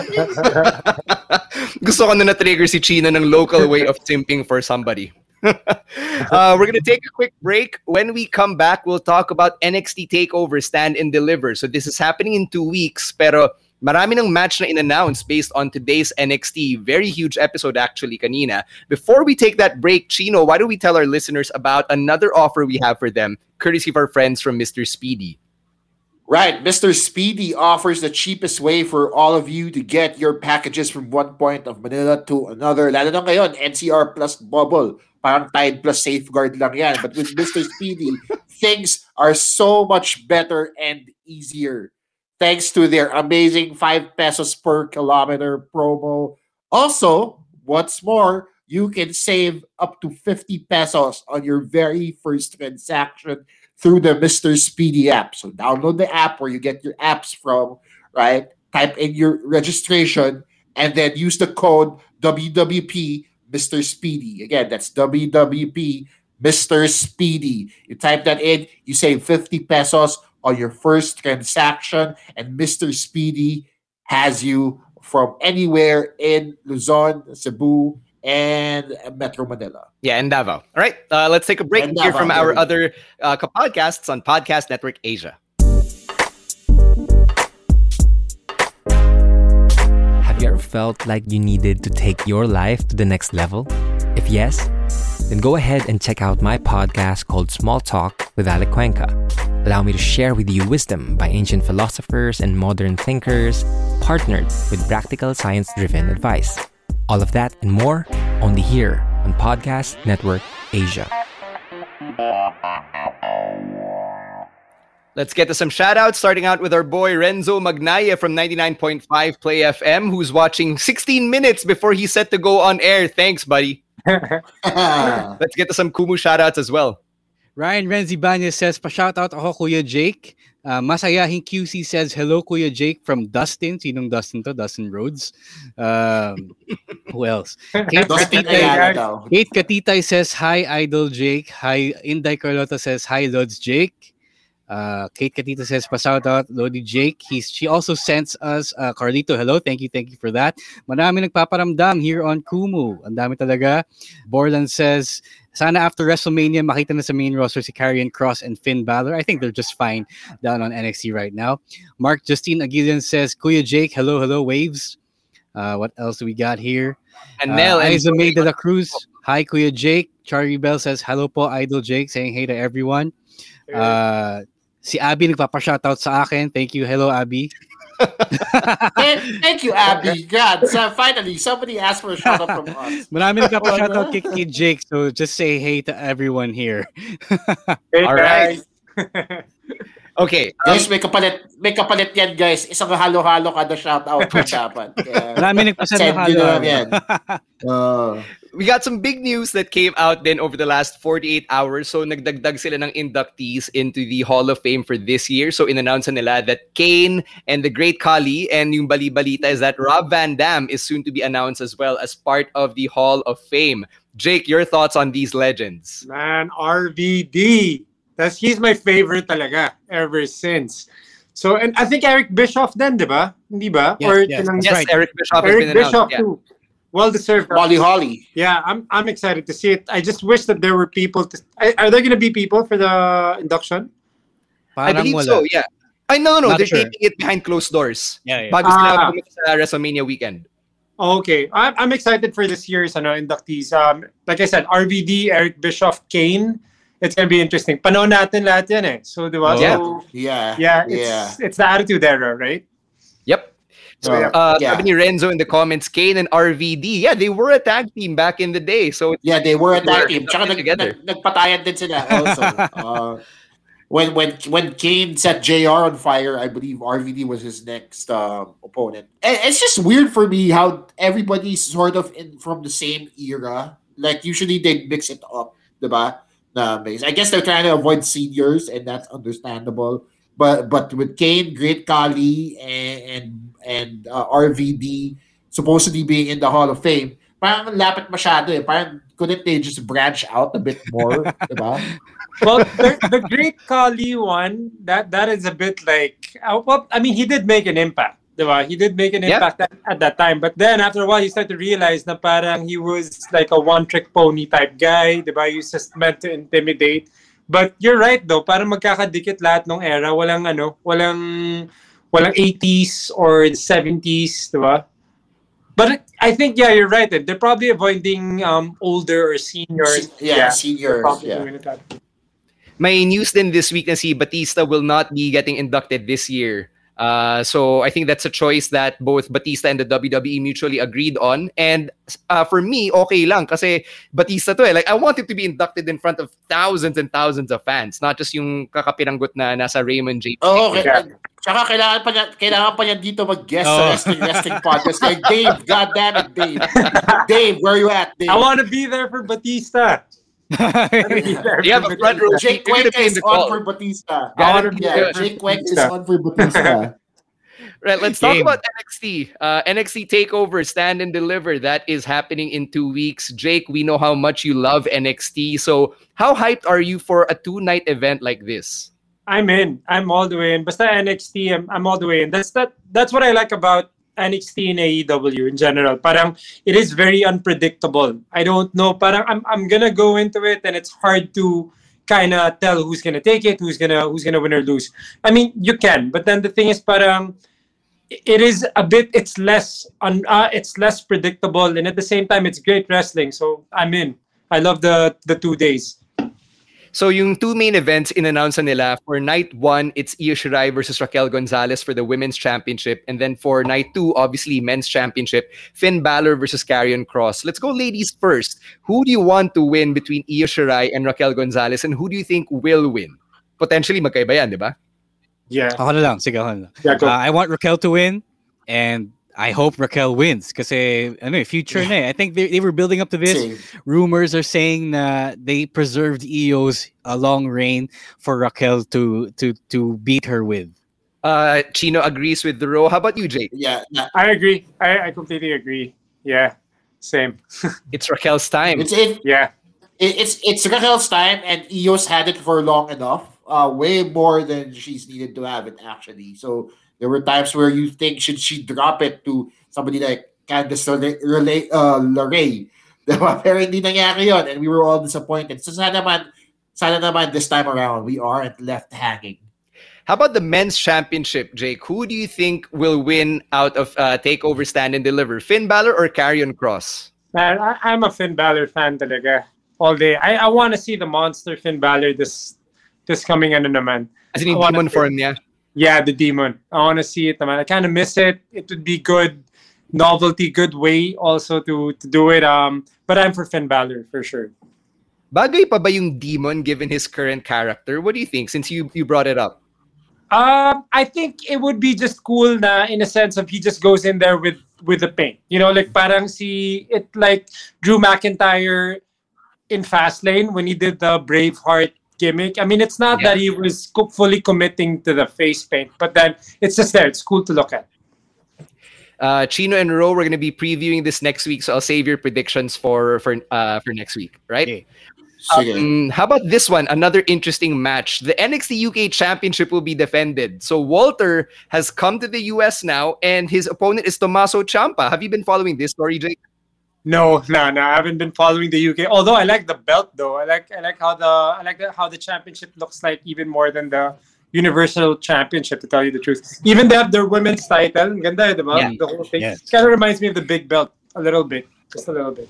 Gusto ko na na-trigger si Chino ng local way of simping for somebody. uh, we're going to take a quick break. When we come back, we'll talk about NXT TakeOver Stand and Deliver. So this is happening in two weeks, pero marami ng match na in-announce based on today's NXT. Very huge episode actually kanina. Before we take that break, Chino, why don't we tell our listeners about another offer we have for them, courtesy of our friends from Mr. Speedy. Right, Mr. Speedy offers the cheapest way for all of you to get your packages from one point of Manila to another. Lalo na ngayon, NCR plus bubble. Parang Tide plus safeguard lang yan. But with Mr. Speedy, things are so much better and easier. Thanks to their amazing 5 pesos per kilometer promo. Also, what's more, you can save up to 50 pesos on your very first transaction through the Mr. Speedy app. So download the app where you get your apps from, right? Type in your registration and then use the code WWP Mr. Speedy. Again, that's WWP Mr. Speedy. You type that in, you save 50 pesos on your first transaction, and Mr. Speedy has you from anywhere in Luzon, Cebu, and Metro Manila. Yeah, and Davao. All right, uh, let's take a break And and hear Davao, from our we go. other uh, podcasts on Podcast Network Asia. Have you ever felt like you needed to take your life to the next level? If yes, then go ahead and check out my podcast called Small Talk with Alec Cuenca. Allow me to share with you wisdom by ancient philosophers and modern thinkers, partnered with practical science driven advice. All of that and more only here on Podcast Network Asia. Let's get to some shout outs, starting out with our boy Renzo Magnaya from 99.5 Play FM, who's watching 16 minutes before he's set to go on air. Thanks, buddy. Let's get to some Kumu shout outs as well. Ryan Renzi Banya says, pa-shout out ako Kuya Jake. Uh, Masayahin QC says, hello Kuya Jake from Dustin. Sinong Dustin to? Dustin Rhodes. Um, who else? Kate Katitay, Kate Katitay says, hi Idol Jake. Hi Inday Carlota says, hi Lods Jake. Uh, Kate Katita says, pa-shout out, Lodi Jake. He's, she also sends us, uh, Carlito, hello. Thank you, thank you for that. Marami nagpaparamdam here on Kumu. Ang dami talaga. Borland says, sana after WrestleMania, makita na sa main roster si Karrion Kross and Finn Balor. I think they're just fine down on NXT right now. Mark Justine Aguilian says, Kuya Jake, hello, hello, waves. Uh, what else do we got here? And Nell uh, and Isa May de la Cruz. Hi, Kuya Jake. Charlie Bell says, hello po, Idol Jake, saying hey to everyone. Uh, si Abby nagpapa-shoutout sa akin. Thank you. Hello, Abby. thank, thank you, Abby. God, so finally, somebody asked for a shout out from us. Marami nagpapa-shoutout kay, kay Jake, so just say hey to everyone here. Hey, All right. guys. Okay. Guys, may kapalit, may kapalit yan, guys. Isang halo-halo kada shout out mo dapat. Kaya, Marami nagpasend ng nyo na halo. yan. Uh, we got some big news that came out then over the last 48 hours. So nagdagdag sila ng inductees into the Hall of Fame for this year. So inannounce nila that Kane and the Great Khali and yung bali-balita is that Rob Van Dam is soon to be announced as well as part of the Hall of Fame. Jake, your thoughts on these legends? Man, RVD. That's he's my favorite talaga ever since. So and I think Eric Bischoff then, di ba? Hindi ba? Yes, or yes, tinang- that's Yes, right. Eric Bischoff Eric been. Bischoff yeah. too. Well deserved. Molly Holly. Yeah, I'm I'm excited to see it. I just wish that there were people to are are there gonna be people for the induction? I believe wala. so, yeah. I no, no, no. Not They're sure. taping it behind closed doors. Yeah, yeah. Bago sila Ah. pumunta sa WrestleMania weekend. Okay, I'm, I'm excited for this year's ano, inductees. Um, like I said, RVD, Eric Bischoff, Kane. It's gonna be interesting. Panahon natin lahat yan eh. So, di ba? Oh. Yeah. So, Yeah. yeah, it's, Yeah. it's the attitude era, right? Yep. So, Yeah. uh, Yeah. sabi Renzo in the comments, Kane and RVD, yeah, they were a tag team back in the day. So, Yeah, they were a tag team. Tsaka nag, together. nag, nagpatayan din sila also. uh, when when when Kane set JR on fire, I believe RVD was his next um, opponent. And it's just weird for me how everybody's sort of in from the same era. Like usually they mix it up, diba? I guess they're trying to avoid seniors, and that's understandable. But but with Kane, Great Khali, and and, and uh, RVD supposedly being in the Hall of Fame, parang lapit masyado eh. Parang couldn't they just branch out a bit more, diba? well, the, the Great Khali one, that that is a bit like, uh, well, I mean, he did make an impact, diba? He did make an Yeah. impact at, at that time. But then after a while, he started to realize na parang he was like a one-trick pony type guy, diba? He was just meant to intimidate. But you're right though, parang magkakadikit lahat ng era. Walang ano, walang walang 80s or 70s, diba? But I think yeah, you're right. They're probably avoiding um older or seniors. Se- yeah, seniors, probably yeah. doing that way. May news din this week na si Batista will not be getting inducted this year. Uh, so I think that's a choice that both Batista and the WWE mutually agreed on. And uh, for me, okay lang kasi Batista to eh. Like I want him to be inducted in front of thousands and thousands of fans, not just yung kakapiranggot na nasa Raymond James. Oo, okay. Yeah. Tsaka kailangan pa niya, kailangan pa niya dito mag-guest Oo. sa Wrestling Wrestling Podcast. Like, Dave, God damn it, Dave. Dave, where you at, Dave? I want to be there for Batista. You have a front row seat. Jake You're Cuenca is on for Batista. I want to Yeah, Jake Cuenca is on for Batista. Right, let's talk Game. about NXT. Uh, NXT Takeover, Stand and Deliver. That is happening in two weeks. Jake, we know how much you love NXT. So, how hyped are you for a two-night event like this? I'm in. I'm all the way in. Basta NXT, I'm, I'm all the way in. That's that. That's what I like about NXT and AEW in general. Parang it is very unpredictable. I don't know. Parang I'm I'm gonna go into it and it's hard to kind of tell who's gonna take it, who's gonna who's gonna win or lose. I mean, you can, but then the thing is, parang it is a bit it's less un, uh, it's less predictable and at the same time it's great wrestling so i'm in i love the the two days So yung two main events in-announce na nila for night one, it's Io Shirai versus Raquel Gonzalez for the women's championship. And then for night two, obviously men's championship, Finn Balor versus Karrion Kross. Let's go ladies first. Who do you want to win between Io Shirai and Raquel Gonzalez? And who do you think will win? Potentially magkaiba yan, di ba? Yeah. Ako na lang. Sige, ako na lang. Yeah, go. Uh, I want Raquel to win and I hope Raquel wins kasi ano eh, future na eh. I think they, they were building up to this. Same. Rumors are saying that they preserved Io's a long reign for Raquel to to to beat her with. Uh, Chino agrees with the row. How about you, Jake? Yeah, yeah. i agree i, I completely agree yeah same It's Raquel's time. It's it, yeah it, it's it's Raquel's time, and Io's had it for long enough, uh, way more than she's needed to have it actually. So there were times where you think should she drop it to somebody like Candice LeRae, uh, LeRae. Diba? Pero hindi nangyari yun, and we were all disappointed. So sana naman, sana naman this time around, we aren't left hanging. How about the men's championship, Jake? Who do you think will win out of uh, Takeover Stand and Deliver? Finn Balor or Karrion Kross? Man, I, I'm a Finn Balor fan talaga. All day. I, I want to see the monster Finn Balor this this coming ano naman. As in I wanna demon see- form niya. Yeah, the demon. I want to see it naman. I kind of miss it. It would be good novelty, good way also to to do it. Um, but I'm for Finn Balor for sure. Bagay pa ba yung demon given his current character? What do you think since you, you brought it up? Um, I think it would be just cool na in a sense of he just goes in there with with the paint. You know, like parang si it like Drew McIntyre in Fastlane when he did the Braveheart gimmick. I mean, it's not Yeah. that he was co- fully committing to the face paint, but then it's just there. It's cool to look at. Uh, Chino and Ro, we're going to be previewing this next week, so I'll save your predictions for for uh, for next week, right? Sige. Um, how about this one? Another interesting match. The NXT UK Championship will be defended. So Walter has come to the US now, and his opponent is Tommaso Ciampa. Have you been following this story, Jake? No, no, no. I haven't been following the UK. Although I like the belt, though. I like, I like how the, I like the, how the championship looks like even more than the Universal Championship. To tell you the truth, even they have their women's title. Ganda, eh. Yeah. The whole thing. Yes. Kind of reminds me of the big belt a little bit, just a little bit.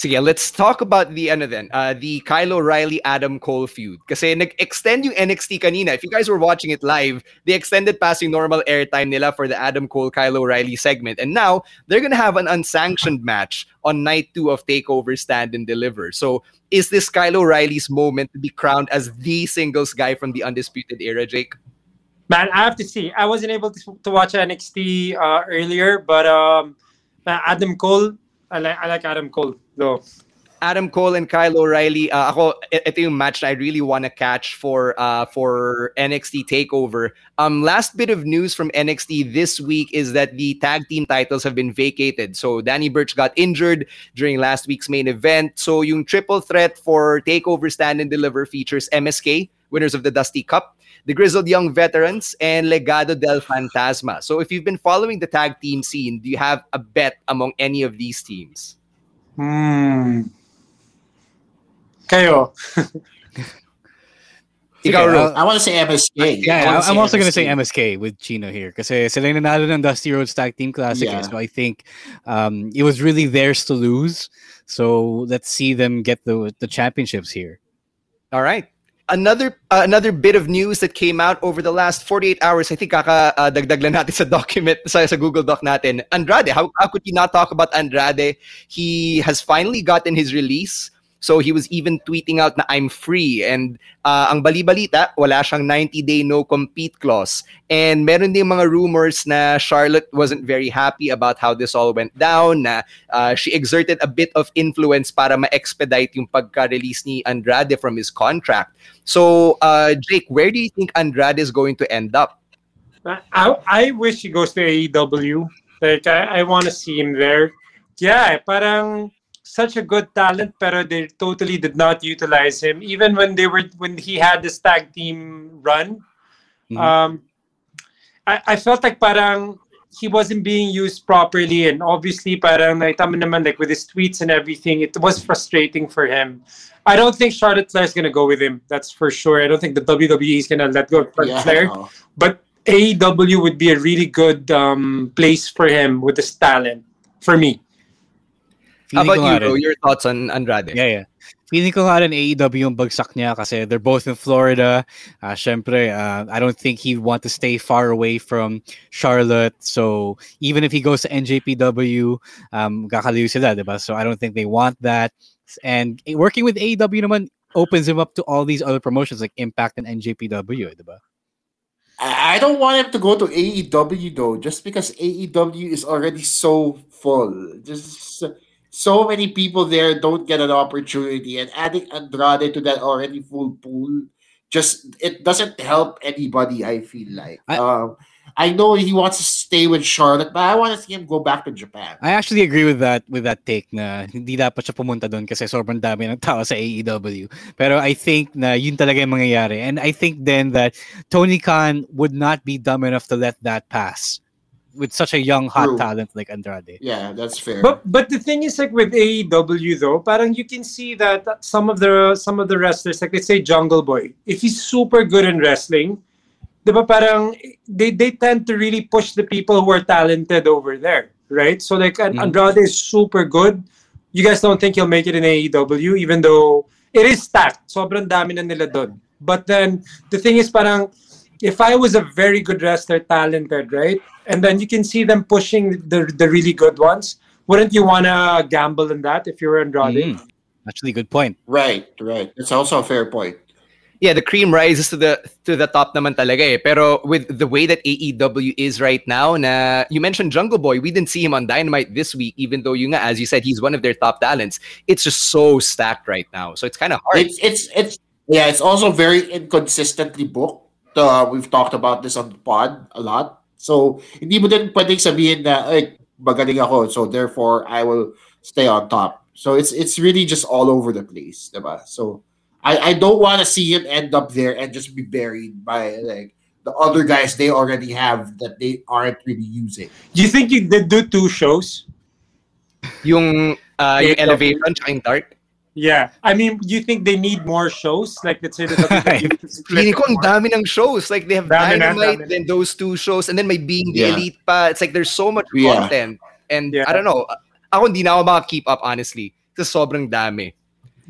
So yeah, let's talk about the ano then, uh, the Kyle O'Reilly Adam Cole feud. Kasi nag-extend yung NXT kanina. If you guys were watching it live, they extended past normal airtime nila for the Adam Cole Kyle O'Reilly segment. And now they're gonna have an unsanctioned match on night two of Takeover Stand and Deliver. So is this Kyle O'Reilly's moment to be crowned as the singles guy from the Undisputed Era, Jake? Man, I have to see. I wasn't able to, to watch NXT uh, earlier, but um, Adam Cole, I I like Adam Cole though. Adam Cole and Kyle O'Reilly, uh, ako, ito yung match I really want to catch for uh, for NXT TakeOver. Um, last bit of news from NXT this week is that the tag team titles have been vacated. So Danny Burch got injured during last week's main event. So yung triple threat for TakeOver Stand and Deliver features MSK, winners of the Dusty Cup, the Grizzled Young Veterans, and Legado del Fantasma. So if you've been following the tag team scene, do you have a bet among any of these teams? Hmm. Kayo. Ikaw, Ro. I'll- want to say MSK. Yeah, I wanna I- I'm also gonna say MSK. MSK with Chino here kasi sila yung nanalo ng Dusty Rhodes Tag Team Classic. eh. Yeah. So I think um, it was really theirs to lose. So let's see them get the the championships here. All right. Another uh, another bit of news that came out over the last 48 hours. I think kaka uh, dagdag lang natin sa document sa, sa Google Doc natin. Andrade, how, how could you not talk about Andrade? He has finally gotten his release. So he was even tweeting out na I'm free and uh, ang bali-balita, wala siyang 90-day no-compete clause. And meron din mga rumors na Charlotte wasn't very happy about how this all went down, na uh, she exerted a bit of influence para ma-expedite yung pagka-release ni Andrade from his contract. So, uh, Jake, where do you think Andrade is going to end up? I, I wish he goes to AEW. Like I, I want to see him there. Yeah, parang such a good talent, pero they totally did not utilize him. Even when they were when he had this tag team run, um, I, I felt like parang he wasn't being used properly, and obviously parang nakita mo naman like with his tweets and everything, it was frustrating for him. I don't think Charlotte Flair's gonna go with him. That's for sure. I don't think the WWE is gonna let go of Charlotte Yeah, Flair. But AEW would be a really good um, place for him with his talent. For me. How about you, nga bro? Your thoughts on Andrade? Yeah, yeah. Feeling ko nga rin AEW yung bagsak niya kasi they're both in Florida. Uh, Syempre, uh, I don't think he'd want to stay far away from Charlotte. So even if he goes to NJPW, um, kakaliw sila, diba? So I don't think they want that. And working with AEW naman opens him up to all these other promotions like Impact and NJPW, diba? I I don't want him to go to AEW though, just because AEW is already so full. Just so many people there don't get an opportunity, and adding Andrade to that already full pool just it doesn't help anybody. I feel like. um, I know he wants to stay with Charlotte, but I want to see him go back to Japan. I actually agree with that with that take na hindi dapat siya pumunta doon kasi sobrang dami ng tao sa AEW. Pero I think na yun talaga yung mangyayari. And I think then that Tony Khan would not be dumb enough to let that pass with such a young hot True. talent like Andrade. Yeah, that's fair. But but the thing is like with AEW though, parang you can see that some of the some of the wrestlers, like let's say Jungle Boy, if he's super good in wrestling, di ba parang they they tend to really push the people who are talented over there, right? So like An- mm-hmm. Andrade is super good. You guys don't think he'll make it in AEW, even though it is stacked. Sobrang dami na nila doon. But then the thing is parang if I was a very good wrestler, talented, right? And then you can see them pushing the the really good ones. Wouldn't you wanna gamble on that if you were Andrade? Actually, good point. Right, right. It's also a fair point. Yeah, the cream rises to the to the top naman talaga eh. Pero with the way that AEW is right now, na you mentioned Jungle Boy, we didn't see him on Dynamite this week, even though you nga, as you said, he's one of their top talents. It's just so stacked right now, so it's kind of hard. It's it's it's yeah, it's also very inconsistently booked. Uh, we've talked about this on the pod a lot. So hindi mo din pwedeng sabihin na ay magaling ako, so therefore I will stay on top. So it's it's really just all over the place, diba? So I I don't want to see him end up there and just be buried by like the other guys they already have that they aren't really using. Do you think you did do two shows? Yung uh, yung AEW. elevation tsaka yung dark. Yeah. I mean, you think they need more shows? Like let's say the WWE split Feeling ko ang dami ng shows. Like they have Dami na, Dynamite, dami na. then those two shows, and then may Being the Yeah. Elite pa. It's like there's so much Yeah. content. And I don't know. Ako hindi na ako maka-keep up, honestly. Kasi sobrang dami.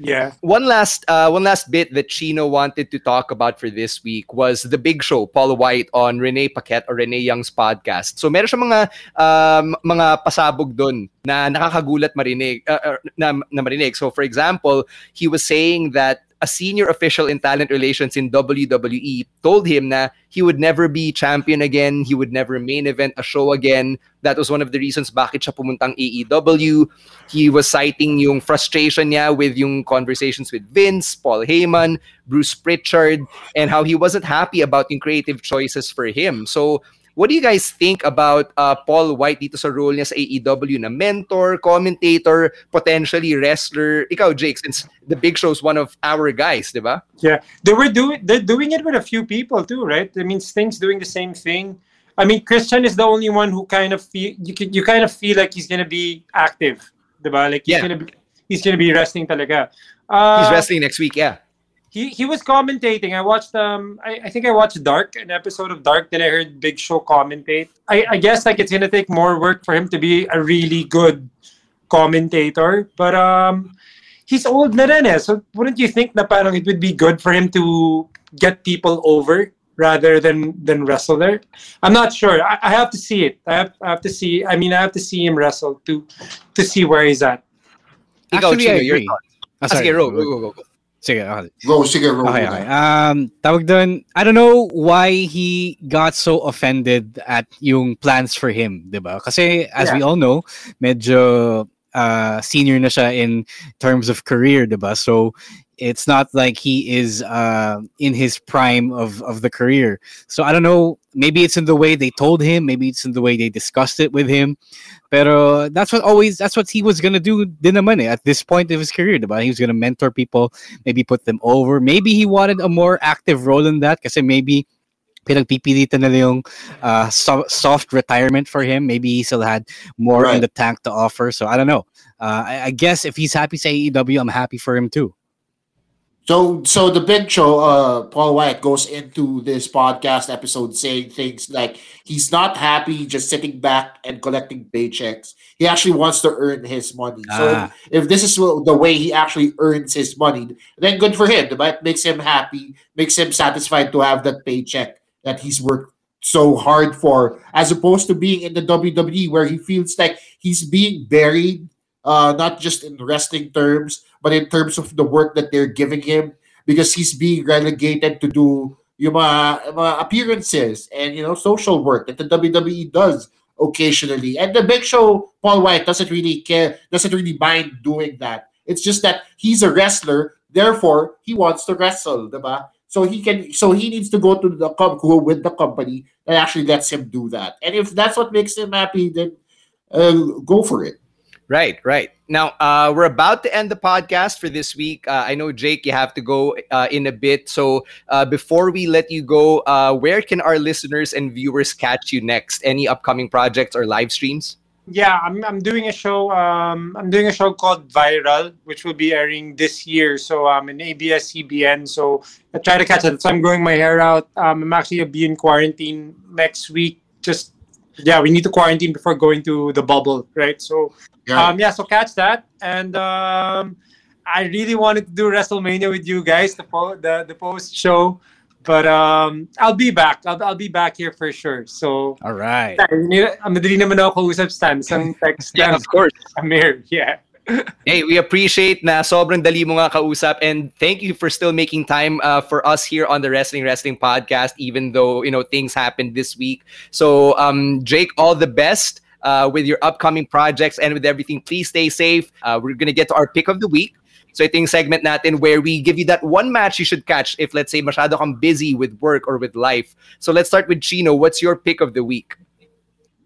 Yeah. One last uh, one last bit that Chino wanted to talk about for this week was the big show, Paul White on Renee Paquette or Renee Young's podcast. So meron siya mga um, mga pasabog doon na nakakagulat marinig uh, uh, na, na marinig. So for example, he was saying that a senior official in talent relations in WWE told him that he would never be champion again, he would never main event a show again. That was one of the reasons bakit siya pumuntang AEW. He was citing yung frustration niya with yung conversations with Vince, Paul Heyman, Bruce Pritchard, and how he wasn't happy about yung creative choices for him. So, what do you guys think about uh, Paul White dito sa role niya sa AEW na mentor, commentator, potentially wrestler? Ikaw, Jake, since the Big Show is one of our guys, di ba? Yeah, they were doing they're doing it with a few people too, right? I mean, Sting's doing the same thing. I mean, Christian is the only one who kind of feel you can you kind of feel like he's gonna be active, diba? Like he's Yeah. gonna be he's gonna be wrestling talaga. Uh, He's wrestling next week, yeah. He he was commentating. I watched um I, I think I watched Dark, an episode of Dark, then I heard Big Show commentate. I, I guess like it's gonna take more work for him to be a really good commentator. But um he's old na rin eh. So wouldn't you think na parang it would be good for him to get people over rather than than wrestle there? I'm not sure. I, I have to see it. I have, I have to see I mean I have to see him wrestle to to see where he's at. Ikaw, Actually, I Chino, agree. thoughts? Ah, sorry. sige, go, go, go, go, go. Sige, okay. Go, sige, roll Okay, okay. Um, tawag doon, I don't know why he got so offended at yung plans for him, di ba? Kasi as we all know, medyo uh, senior na siya in terms of career, di ba? So it's not like he is uh, in his prime of, of the career. So I don't know, maybe it's in the way they told him, maybe it's in the way they discussed it with him. Pero that's what always that's what he was gonna do din naman eh, at this point of his career, diba? He was gonna mentor people, maybe put them over. Maybe he wanted a more active role in that kasi maybe pinagpipilitan nila yung uh, so- soft retirement for him. Maybe he still had more in the tank to offer. So I don't know. Uh, I, I guess if he's happy sa AEW, I'm happy for him too. So, so the Big Show, uh, Paul White goes into this podcast episode saying things like he's not happy just sitting back and collecting paychecks. He actually wants to earn his money. So, Ah. if, if this is the way he actually earns his money, then good for him. That makes him happy, makes him satisfied to have that paycheck that he's worked so hard for, as opposed to being in the WWE where he feels like he's being buried, uh, not just in wrestling terms, but in terms of the work that they're giving him, because he's being relegated to do yung mga, mga appearances and you know social work that the WWE does occasionally. And the Big Show, Paul White doesn't really care, doesn't really mind doing that. It's just that he's a wrestler, therefore he wants to wrestle, diba? So he can, so he needs to go to the com go with the company that actually lets him do that. And if that's what makes him happy, then uh, go for it. Right, right. Now, uh, we're about to end the podcast for this week. Uh, I know, Jake, you have to go uh, in a bit. So, uh, before we let you go, uh, where can our listeners and viewers catch you next? Any upcoming projects or live streams? Yeah, I'm, I'm doing a show. Um, I'm doing a show called Viral, which will be airing this year. So I'm um, in ABS CBN. So I try to catch it. So I'm growing my hair out. Um, I'm actually gonna be in quarantine next week. Just yeah, we need to quarantine before going to the bubble, right? So um, yeah, so catch that. And um, I really wanted to do WrestleMania with you guys, the po- the, the post show. But um, I'll be back. I'll, I'll be back here for sure. So All right. ang madali naman ako kausap Stan. Isang text Yeah, of course. Amir, yeah. Hey, we appreciate na sobrang dali mo nga kausap and thank you for still making time uh, for us here on the Wrestling Wrestling podcast even though, you know, things happened this week. So, um Jake, all the best uh, with your upcoming projects and with everything. Please stay safe. Uh, we're going to get to our pick of the week. So ito yung segment natin where we give you that one match you should catch if let's say masyado kang busy with work or with life. So let's start with Chino. What's your pick of the week?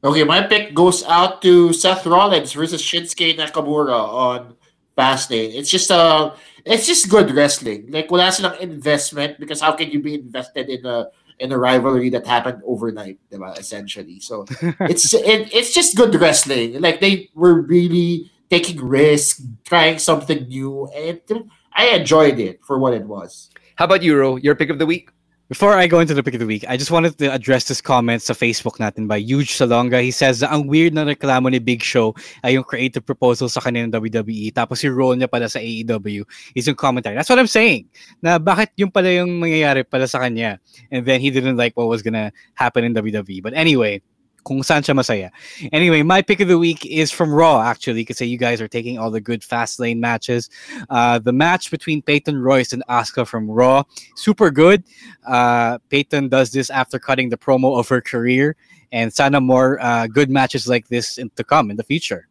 Okay, my pick goes out to Seth Rollins versus Shinsuke Nakamura on Fastlane. It's just uh it's just good wrestling. Like wala silang investment because how can you be invested in a in a rivalry that happened overnight, diba, essentially. So it's it, it's just good wrestling. Like they were really taking risks, trying something new, and I enjoyed it for what it was. How about you, Ro? Your pick of the week? Before I go into the pick of the week, I just wanted to address this comment sa Facebook natin by Huge Salonga. He says, ang weird na reklamo ni Big Show ay yung creative proposal sa kanya ng WWE. Tapos yung role niya pala sa AEW is yung commentary. That's what I'm saying. Na bakit yung pala yung mangyayari pala sa kanya. And then he didn't like what was gonna happen in WWE. But anyway, kung saan siya masaya. Anyway, my pick of the week is from Raw, actually, because say you guys are taking all the good Fastlane matches. Uh, the match between Peyton Royce and Asuka from Raw, super good. Uh, Peyton does this after cutting the promo of her career, and sana more uh, good matches like this in, to come in the future.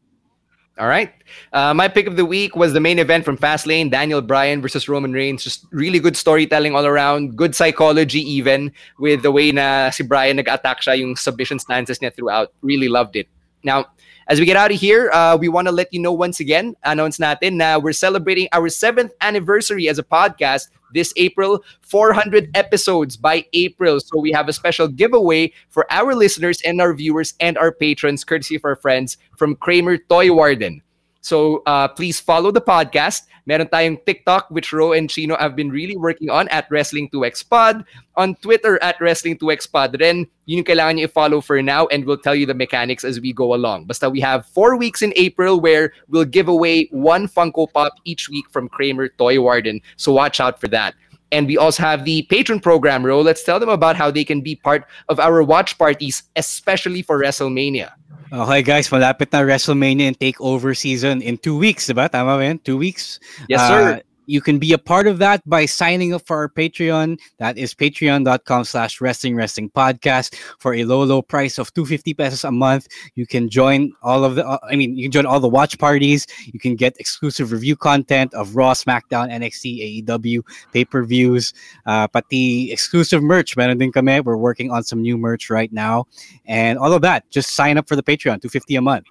All right. Uh, my pick of the week was the main event from Fastlane, Daniel Bryan versus Roman Reigns. Just really good storytelling all around, good psychology even with the way na si Bryan nag-attack siya, yung submission stances niya throughout. Really loved it. Now, as we get out of here, uh, we want to let you know once again, announce natin na we're celebrating our seventh anniversary as a podcast this April, 400 episodes by April. So we have a special giveaway for our listeners and our viewers and our patrons, courtesy of our friends from Kramer Toy Warden. So uh, please follow the podcast. Meron tayong TikTok, which Ro and Chino have been really working on at Wrestling2X Pod. On Twitter at Wrestling2X Pod rin. Yun yung kailangan nyo i-follow for now and we'll tell you the mechanics as we go along. Basta we have four weeks in April where we'll give away one Funko Pop each week from Kramer Toy Warden. So watch out for that. And we also have the patron program, Ro. Let's tell them about how they can be part of our watch parties, especially for WrestleMania. Okay guys, malapit na WrestleMania and Takeover season in two weeks, diba? Tama ba yun? Two weeks? Yes, sir. Uh, you can be a part of that by signing up for our Patreon. That is patreon.com slash wrestling wrestling podcast for a low, low price of 250 pesos a month. You can join all of the, uh, I mean, you can join all the watch parties. You can get exclusive review content of Raw, SmackDown, NXT, AEW, pay-per-views, uh, pati exclusive merch. Meron din kami. We're working on some new merch right now. And all of that, just sign up for the Patreon, 250 a month.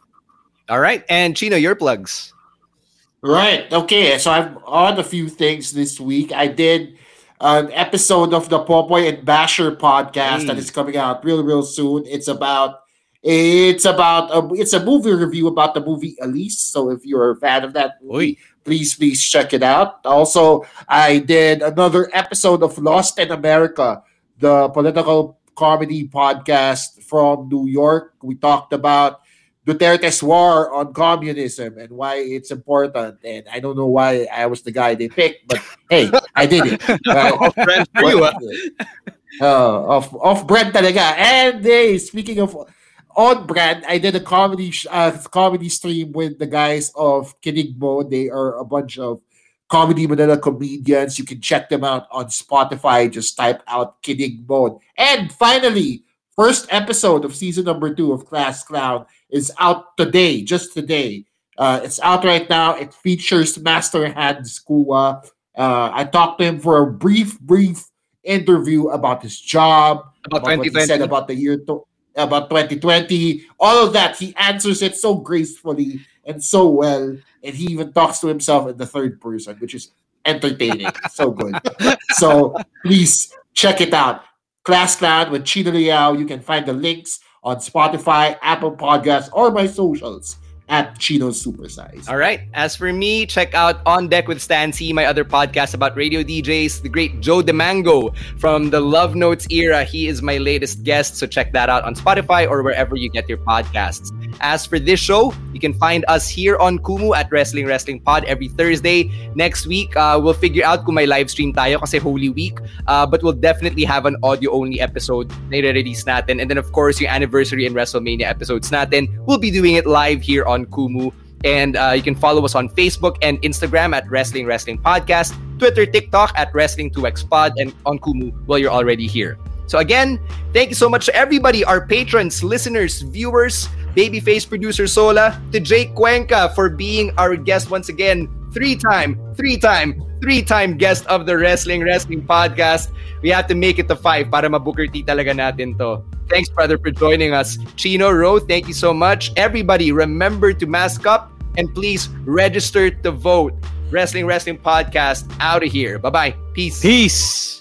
All right. And Chino, your plugs. Right. Okay. So I've on a few things this week. I did an episode of the Popoy and Basha podcast that Hey. is coming out real, real soon. It's about It's about a, it's a movie review about the movie Elise. So if you're a fan of that movie, please please check it out. Also, I did another episode of Lost in America, the political comedy podcast from New York. We talked about Duterte's war on communism and why it's important. And I don't know why I was the guy they picked, but hey, I did it. Right? off brand for you, ah. Uh, off, off brand talaga. And hey, speaking of on brand, I did a comedy uh, comedy stream with the guys of Kinigmo. They are a bunch of comedy Manila comedians. You can check them out on Spotify. Just type out Kidding Kinigmo. And finally, first episode of season number two of Class Clown is out today, just today. Uh, it's out right now. It features Master Hans Kua. Uh, I talked to him for a brief, brief interview about his job, About what he 2020. said about the year, to- about 2020, all of that. He answers it so gracefully and so well, and he even talks to himself in the third person, which is entertaining. so good. So please check it out. Class Clown with Chino Liao. You can find the links on Spotify, Apple Podcasts, or my socials at Chino Supersize. All right. As for me, check out On Deck with Stan Sy, my other podcast about radio DJs, the great Joe D'Mango from the Love Notes era. He is my latest guest, so check that out on Spotify or wherever you get your podcasts. As for this show, you can find us here on Kumu at Wrestling Wrestling Pod every Thursday. Next week, uh, we'll figure out kung may live stream tayo kasi Holy Week. Uh, but we'll definitely have an audio-only episode na i-release natin. And then, of course, yung anniversary and WrestleMania episodes natin, we'll be doing it live here on Kumu. And uh, you can follow us on Facebook and Instagram at Wrestling Wrestling Podcast, Twitter, TikTok at Wrestling2X Pod, and on Kumu while you're already here. So again, thank you so much to everybody, our patrons, listeners, viewers, babyface producer Sola, to Jake Cuenca for being our guest once again, three-time, three-time, three-time guest of the Wrestling Wrestling Podcast. We have to make it to five para mabooker talaga natin to. Thanks, brother, for joining us. Chino Ro, thank you so much. Everybody, remember to mask up and please register to vote. Wrestling Wrestling Podcast out of here. Bye-bye. Peace. Peace.